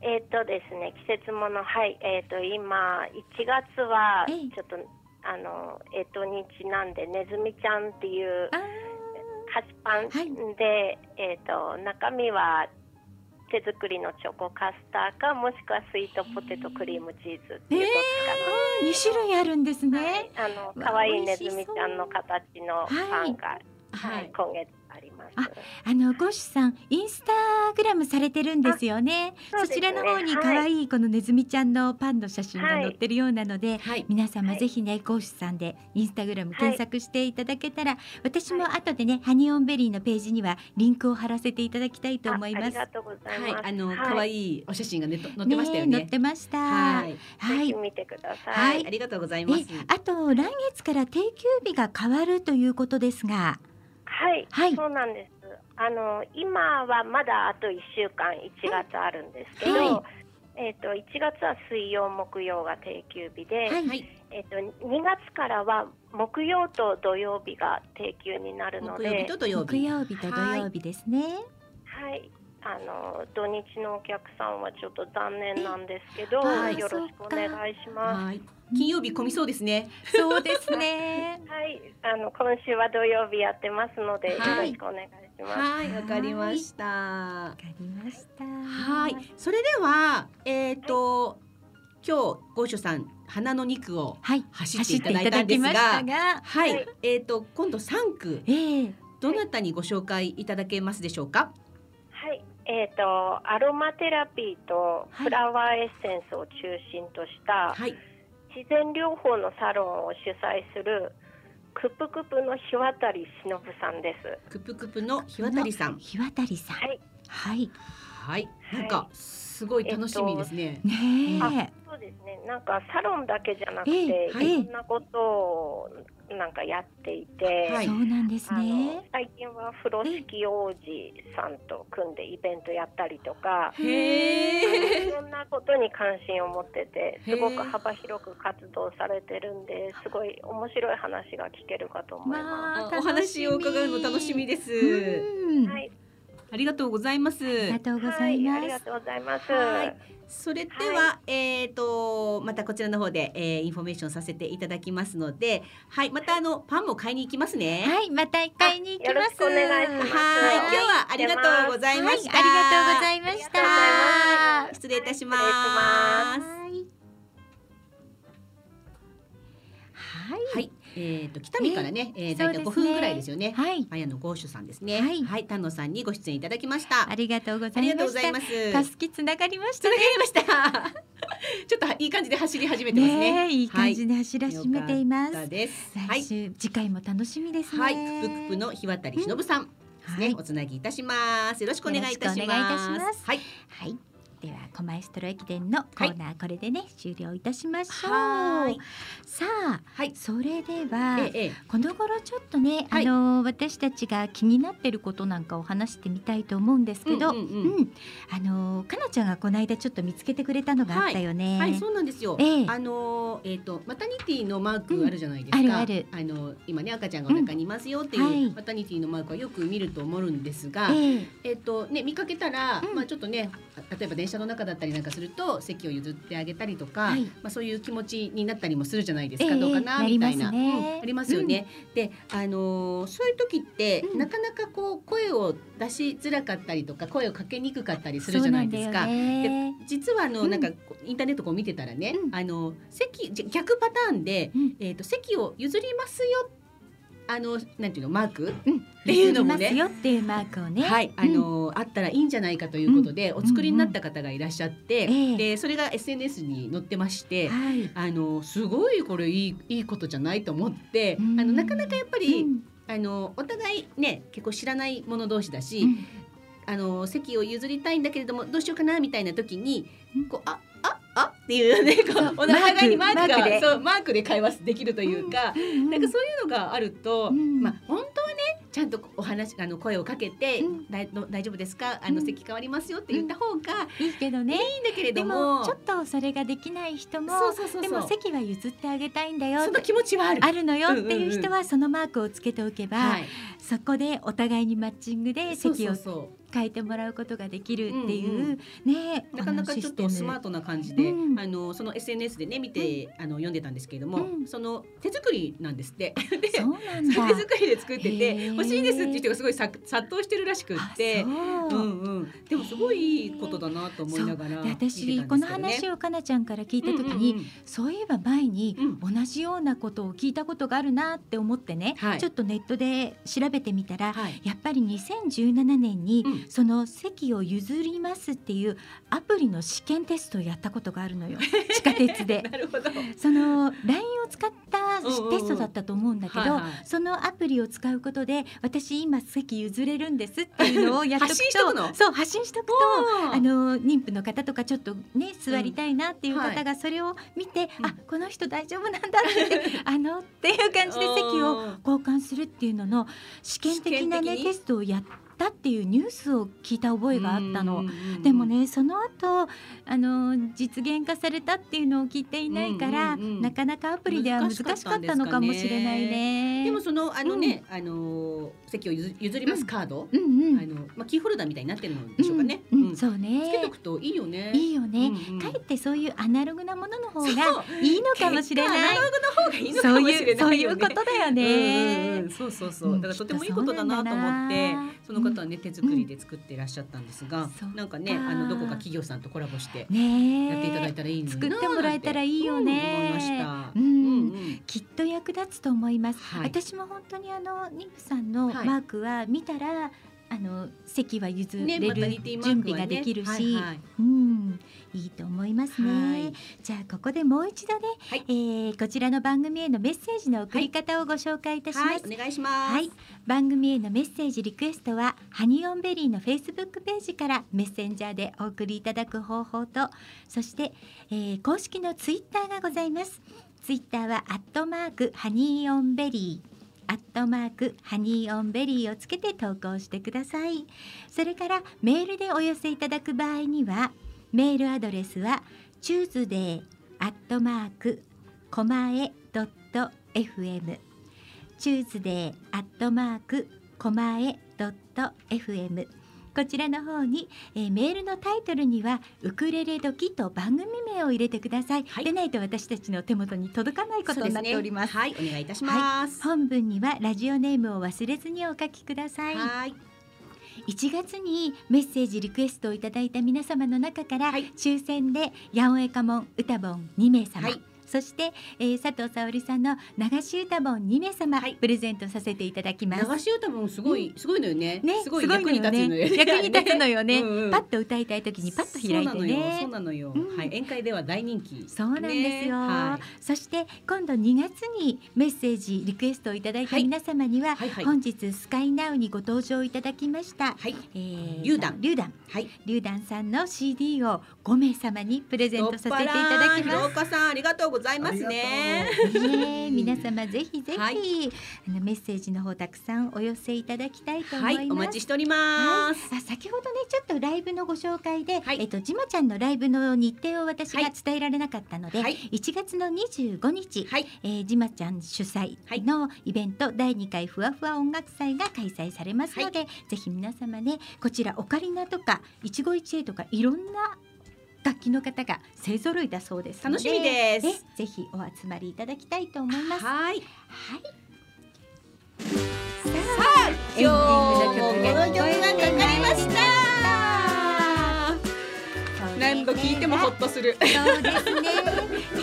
えっ、とですね、季節物はい、えっ、と今1月はええちょっとあのえっ、とにちなんでねずみちゃんっていうあ菓子パンはい。で、えっ、と中身は手作りのチョコカスターかもしくはスイートポテトクリームチーズっていうどっー二種類あるんですちかな。ね。はい、あのわ可愛いね美味しそうずみちゃんの形のパンが、はい、今月あります。ああのゴッシュさんインスタグラムされてるんですよね。そねちらの方にはい可愛いこのネズミちゃんのパンの写真が載ってるようなので、はい。皆様はいぜひね、ゴーシュさんでインスタグラムはい検索していただけたら、私も後でね、ハニオンベリーのページにはリンクを貼らせていただきたいと思います。あありがとうございます。はい、あのはい可愛いお写真がねと載ってましたよね載っね。てました。は。はいい。ぜひ見てください。はい、ありがとうございますえ。あと来月から定休日が変わるということですが、はい、はいそうなんです。あの今はまだあと1週間1月あるんですけど、はいえっ、と1月は水曜木曜が定休日で、はいはい。えっ、と2月からは木曜と土曜日が定休になるの木曜日で、と土曜木日。曜日と土曜日ですね。はい。あの土日のお客さんはちょっと残念なんですけど、はいよろしくお願いします。はい。金曜日混みそうですね。[laughs] そうですね。はい、あの今週は土曜日やってますので、はいよろしくお願いします。はい、わかりました。わかりました。はい、それでは、えっ、と、今日ゴーシュさん花の肉をはい。走っていただいたんですが、はい、はいえっ、と今度三区ええどなたにご紹介いただけますでしょうか？はい、えっ、とアロマテラピーとフラワーエッセンスを中心としたはい、自然療法のサロンを主催するクプクプの日渡り忍さんです。クプクプの日渡さん。日渡さん。はい、はい。はい、なんか素すごい楽しみですね。ねそうですね。なんかサロンだけじゃなくて、ええはいいろんなことをなんかやっていて、え、そうなんですね。最近は風呂敷王子さんと組んでイベントやったりとか、へえ。いろんなことに関心を持ってて、すごく幅広く活動されてるんで、すごい面白い話が聞けるかと思いままあお話を伺うの楽しみです。はい、ありがとうございます。ありがとうござはいい、あます。りがとうございます。はいそれでは、えっ、とまたこちらの方で、えー、インフォメーションさせていただきますので、はい、またあのパンも買いに行きますね。はい、また買いに行きます。よろしくお願いしますはい、今日はありがとうございまはい、した。ありがとうございましありがとうございまた。失礼いたしま。はいはい。はい。はい、えっ、と北見からね、えー、だいたい5そうですね分ぐらいですよね。はい。綾野豪主さんですね。はいはい、丹野さんにご出演いただきました。ありがとうございましたがとうございま。す。たすきつながりましたつなね。がりました。[laughs] ちょっといい感じで走り始めてますね。ねえ、いい感じで走らしめています。はい来。週、次回も楽しみですね。はい、クプクプの日渡り忍さんですね、はいおつなぎいたします。よろしくお願いいたします。よろしくお願いいたしますはい、はい。では、コマエストロ駅伝のコーナー、これでね、終了いたしましょう。さあ、はい、それでは、ええええ、この頃ちょっとね、はい。あの私たちが気になってることなんかを話してみたいと思うんですけど、うんあのかなちゃんがこの間ちょっと見つけてくれたのがあったよね。はい、そうなんですよ。ええ。あのーえっ、とマタニティのマークあるじゃないですか。うんあるある。あの今ね赤ちゃんがお腹にいますよっていう、マタニティのマークはよく見ると思うんですが、ええ。えっ、とね見かけたら、うん。まあちょっとね例えば電車の中だったりなんかすると席を譲ってあげたりとか、はいまあそういう気持ちになったりもするじゃないですか。ええどうかなみたいな、ねうんありますよね。で、あのーそういう時って、うんなかなかこう声を出しづらかったりとか声をかけにくかったりするじゃないですか。ね。実はあの、うんなんかインターネットこう見てたらね、うんあの席逆パターンで、うんえっ、と席を譲りますよあのなんていうのマーク、うん。っていうのもね。よっていうマークをね。はい。あの、あったらいいんじゃないかということで、うんお作りになった方がいらっしゃって、ええ。でそれが SNS に載ってまして。はい。あのすごいこれいいいいことじゃないと思って、うん。あのなかなかやっぱり、うん。あのお互いね結構知らない者同士だし、うんあの席を譲りたいんだけれどもどうしようかなみたいな時にこうあっていうねこうお互いにマークがそうマークで会話できるというか、うんなんかそういうのがあると、うん。まあ本当はねちゃんとお話あの声をかけて、うん。大丈夫ですか？あの、うん。席変わりますよって言った方がいいけどね。いいんだけれでども。もちょっとそれができない人もそうそうそうそう。でも席は譲ってあげたいんだよその気持ちはある。あるのよっていう人はそのマークをつけておけば、はい、そこでお互いにマッチングでそう席をそう。そう変えてもらうことができるっていう、うんねなかなかちょっとスマートトな感じで、うん。あのその SNS でね見て、あの読んでたんですけれども、うん。その手作りなんですって。で [laughs] 手作りで作ってて欲しいですっていう人がすごいさ殺到してるらしくって。う。うんうん、でもすごいいいことだなと思いながらで私この話をかなちゃんから聞いた時に、そういえば前にうん。同じようなことを聞いたことがあるなって思ってね、はい。ちょっとネットで調べてみたら、はい。やっぱり2017年にうんその席を譲りますっていうアプリの試験テストをやったことがあるのよ。[laughs] 地下鉄で。なるほど。その LINE を使ったテストだったと思うんだけど、はいはい。そのアプリを使うことで私今席譲れるんですっていうのをやっとくとそう発信しとくとあの妊婦の方とかちょっとね座りたいなっていう方がそれを見て、うん。あこの人大丈夫なんだって [laughs] あのっていう感じで席を交換するっていうのの試験的なねテストをやったっていうニュースを聞いた覚えがあったの。うんうんうんでもねその後あの実現化されたっていうのを聞いていないから、うんうんうん。なかなかアプリでは難しかったのかもしれないね。でもそのあのね、あの席を譲譲りますカード、うんうん、あのまあキーホルダーみたいになってるのでしょうかね。うんうん。うん。そうね。つけとくといいよね。いいよね、うんうん。かえってそういうアナログなものの方がいいのかもしれない。アナログの方がいいのかそうもしれいうそうないうことだようんうんね、うん。そうそうそう。うんだからとてもいいことだなと思ってその方はね手作りで作っていらっしゃったんですがそっ、か。なんかねあのどこか企業さんとコラボしてやっていただいたらいいの作ってもらえたらいいよね。うん。うん。うんきっと役立つと思います、はい。私も本当にあの妊婦さんのはい。マークは見たらあの席は譲れる準備ができるし、はいはい。うんいいと思いますね。はい。じゃあここでもう一度ね、はい。えーこちらの番組へのメッセージの送り方をご紹介いたします。はい。お願いします。はい、番組へのメッセージリクエストはハニオンベリーのフェイスブックページからメッセンジャーでお送りいただく方法とそして、えー公式のツイッターがございます。ツイッターはアットマークハニーオンベリーアットマークハニーオンベリーをつけて投稿してください。それからメールでお寄せいただく場合にはメールアドレスは tuesday アットマークコマエドット fm Tuesday アットマークコマエドット FM こちらの方に、えーメールのタイトルにはウクレレ時と番組名を入れてください、はい。でないと私たちの手元に届かないことになっております。ね。はい。お願いいたします。本文にはラジオネームを忘れずにお書きください。はい1月にメッセージリクエストをいただいた皆様の中から、はい。抽選で八百屋家紋歌本2名様、はいそして、えー佐藤沙織さんの流し歌本2名様、はいプレゼントさせていただきます。流し歌もすごい、すごいのよね。ね、すごい役に立つのよね。役に立つのよね。[laughs] うんうんパッと歌いたい時にパッと開いてそうね。なのよ。うんはい、宴会では大人気。そうなんですよ、ねはそして今度2月にメッセージリクエストをいただいた皆様には、はいはい本日スカイナウにご登場いただきました、はい、えー、リュウダンリュウダンはい。リュウダンさんの CD を5名様にプレゼントさせていただきまおかさん、ありがとうございますね。す。ねえ [laughs] 皆様ぜひぜひ、はいあのメッセージの方たくさんお寄せいただきたいと思ます。はいい、お待ちしております。あ先ほどねちょっとライブのご紹介で、はいえっとじまちゃんのライブの日程を私はいが伝えられなかったので、はい1月の25日、はい、えー、じまちゃん主催のイベント、第2回ふわふわ音楽祭が開催されますので、ぜひ皆様ねこちらオカリナとか一期一会とかいろんな楽器の方が勢ぞろいだそうですの楽しみですえぜひお集まりいただきたいと思います。はい。はい。さあ、今日もこの曲がかかりました。何度聞いてもホッとする。そうですね。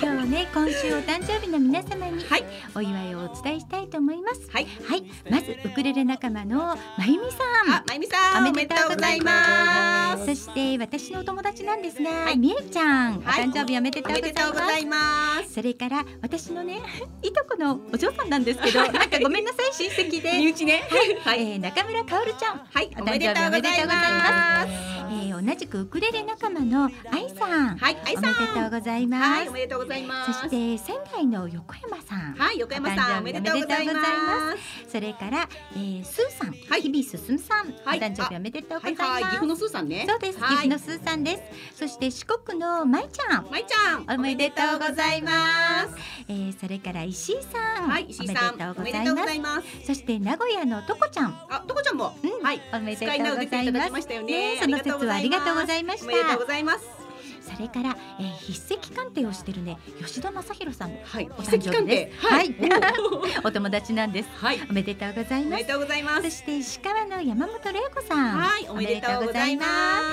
今日ね、今週お誕生日の皆様にはいお祝いをお伝えしたいと思います。はい。はい、まずウクレレ仲間のまゆみさん。あ、まゆみさん、おめでとうございます。そして私のお友達なんですが、いみえちゃん、はいお誕生日おめでとうございま。でとうございますそれから私のね、いとこのお嬢さんなんですけど、なんかごめんなさい親戚で、[laughs] 身内ね。はい。えー中村かおるちゃん。はい、おおめでとう誕生日おめございまでとうございます。えー同じくウクレレ仲間のあいさん。す。はい、あいおさん。めでとうございます。はい、おめでとうございます。そして仙台の横山さん。はい、横山さん、おめでとうございます。それから、えー、スーさん、はい日々進さん、はいお誕生日おめでとうござはいい、はい、岐ます。阜のスーさんね。そうです、岐はい阜のスーさんです。そして四国のまいちゃん、まいちゃん、おめでとうございます。えー、それから石井さん、はい、石井さん、おおめでとうございます。そして名古屋のとこちゃん、あ、とこちゃんも、うんはい、おめでとうございます。きましたよね。その説はありがとうございましおめでとうたご。ざいます。それから、えー、筆跡鑑定をしてるね、吉田正弘さんのはい、お奇誕生日。はい、お [laughs] お友達なんです。はい、おめでとうございま。おめですとうございます。そして石川の山本玲子さん、はい、おめでとうございま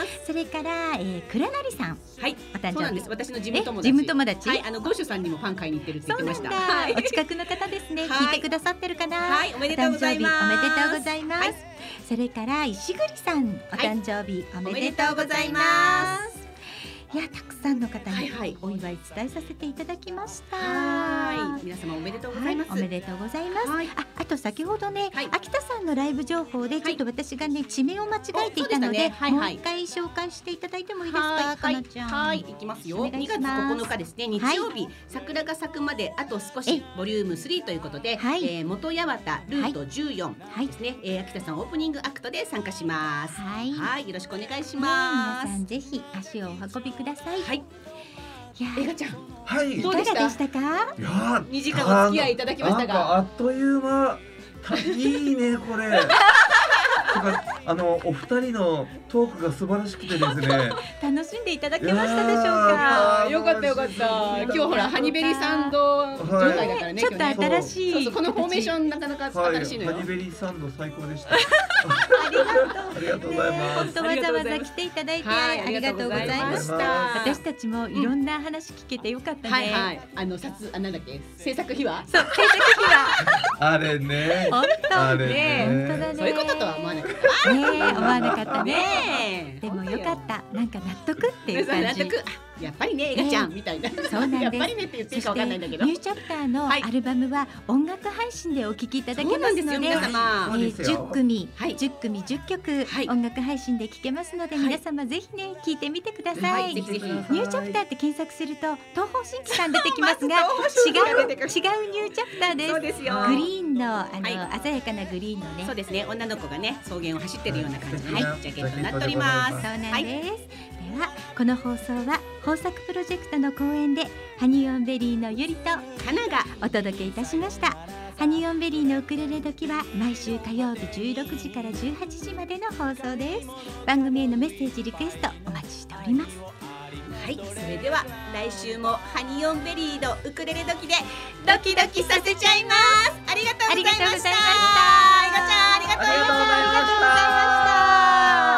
す。それから、えー、倉成さん、はい、お誕生日です。。私の事務友達。え事務友達？はい、あのゴッシュさんにもファン買いに行ってるって言ってました。お近くの方ですね、はい聞いてくださってるかな。はい、おめでとうございます。おめでとうございます。はいそれから石栗さん、お誕生日、おおめめでとうございます。いや、たくさんの方にはいはい。お祝い伝えさせていただきました。はい、皆様おめでとうございます。はい、おめでとうございます。はい。あ、あと先ほどね、はい。秋田さんのライブ情報でちょっと私がね地名を間違えていたので、ね。はいはい。もう一回紹介していただいてもいいですか、はい。かなちゃん。はい、いきますよ。お願い2月します。9日ですね、日曜日、桜が咲くまであと少えしボリューム3ということで、はい。えー元八幡ルート14はい。ですね、えー秋田さんオープニングアクトで参加します。はい。はい、よろしくお願いしねます。皆さんぜひ足をお運びください。はい、いやちゃん、はい。いどうでしたいかがでした？か？やー2時間お付き合いいただきましたが、あっという間。たいいねこれ。[laughs] あのお二人のトークが素晴らしくてですね。楽しんでいただけましたでしょうかー？よかったよかった。今日ほらハニベリサンド状態だからね。ちょっと新しい。そうそうこのフォーメーションなかなかはい。新しいのよ。ハニベリーサンド最高でした。ありがとう。ありがとうございます本当わざわざ来ていただいてはいありがとうございましたた。私たちもいろんな話聞けてよかったね。はいはい。あの撮あなんだっけ？制作秘話？そう制作費はあれね。本当ねね。本当だね。そういうこととは思わない。ねえ思わなかったね。でもよかったなんか納得っていう感じ納得。あやっぱりね、エガちゃんみたいな。そうなんです。やっぱりねって言っていいかわかんないんだけど。ニューチャプターのはい。アルバムは音楽配信でお聴きいただけますので、皆様。そうですよ。10組、はい。10組10曲、はい。音楽配信で聴けますので、はい。皆様ぜひね聴いてみてください、はい。ぜひぜひ。ニューチャプターって検索すると東方神起さん出てきますが違う違う New Chapter です。そうですよ。グリーンのあの、は鮮やかなグリーンのね。そうですね、女の子がね、草原を走ってるような感じのジャケットになっております。そうなんです、はいではこの放送は豊作プロジェクトの後援でハニーオンベリーのゆりとかながお届けいたしましたハニーオンベリーのウクレレ時は毎週火曜日16時から18時までの放送です番組へのメッセージリクエストお待ちしておりますはい、それでは来週もハニオンベリーのウクレレ時でドキドキさせちゃいます。ありがとうございました。ありがとうございました。ありがとうございました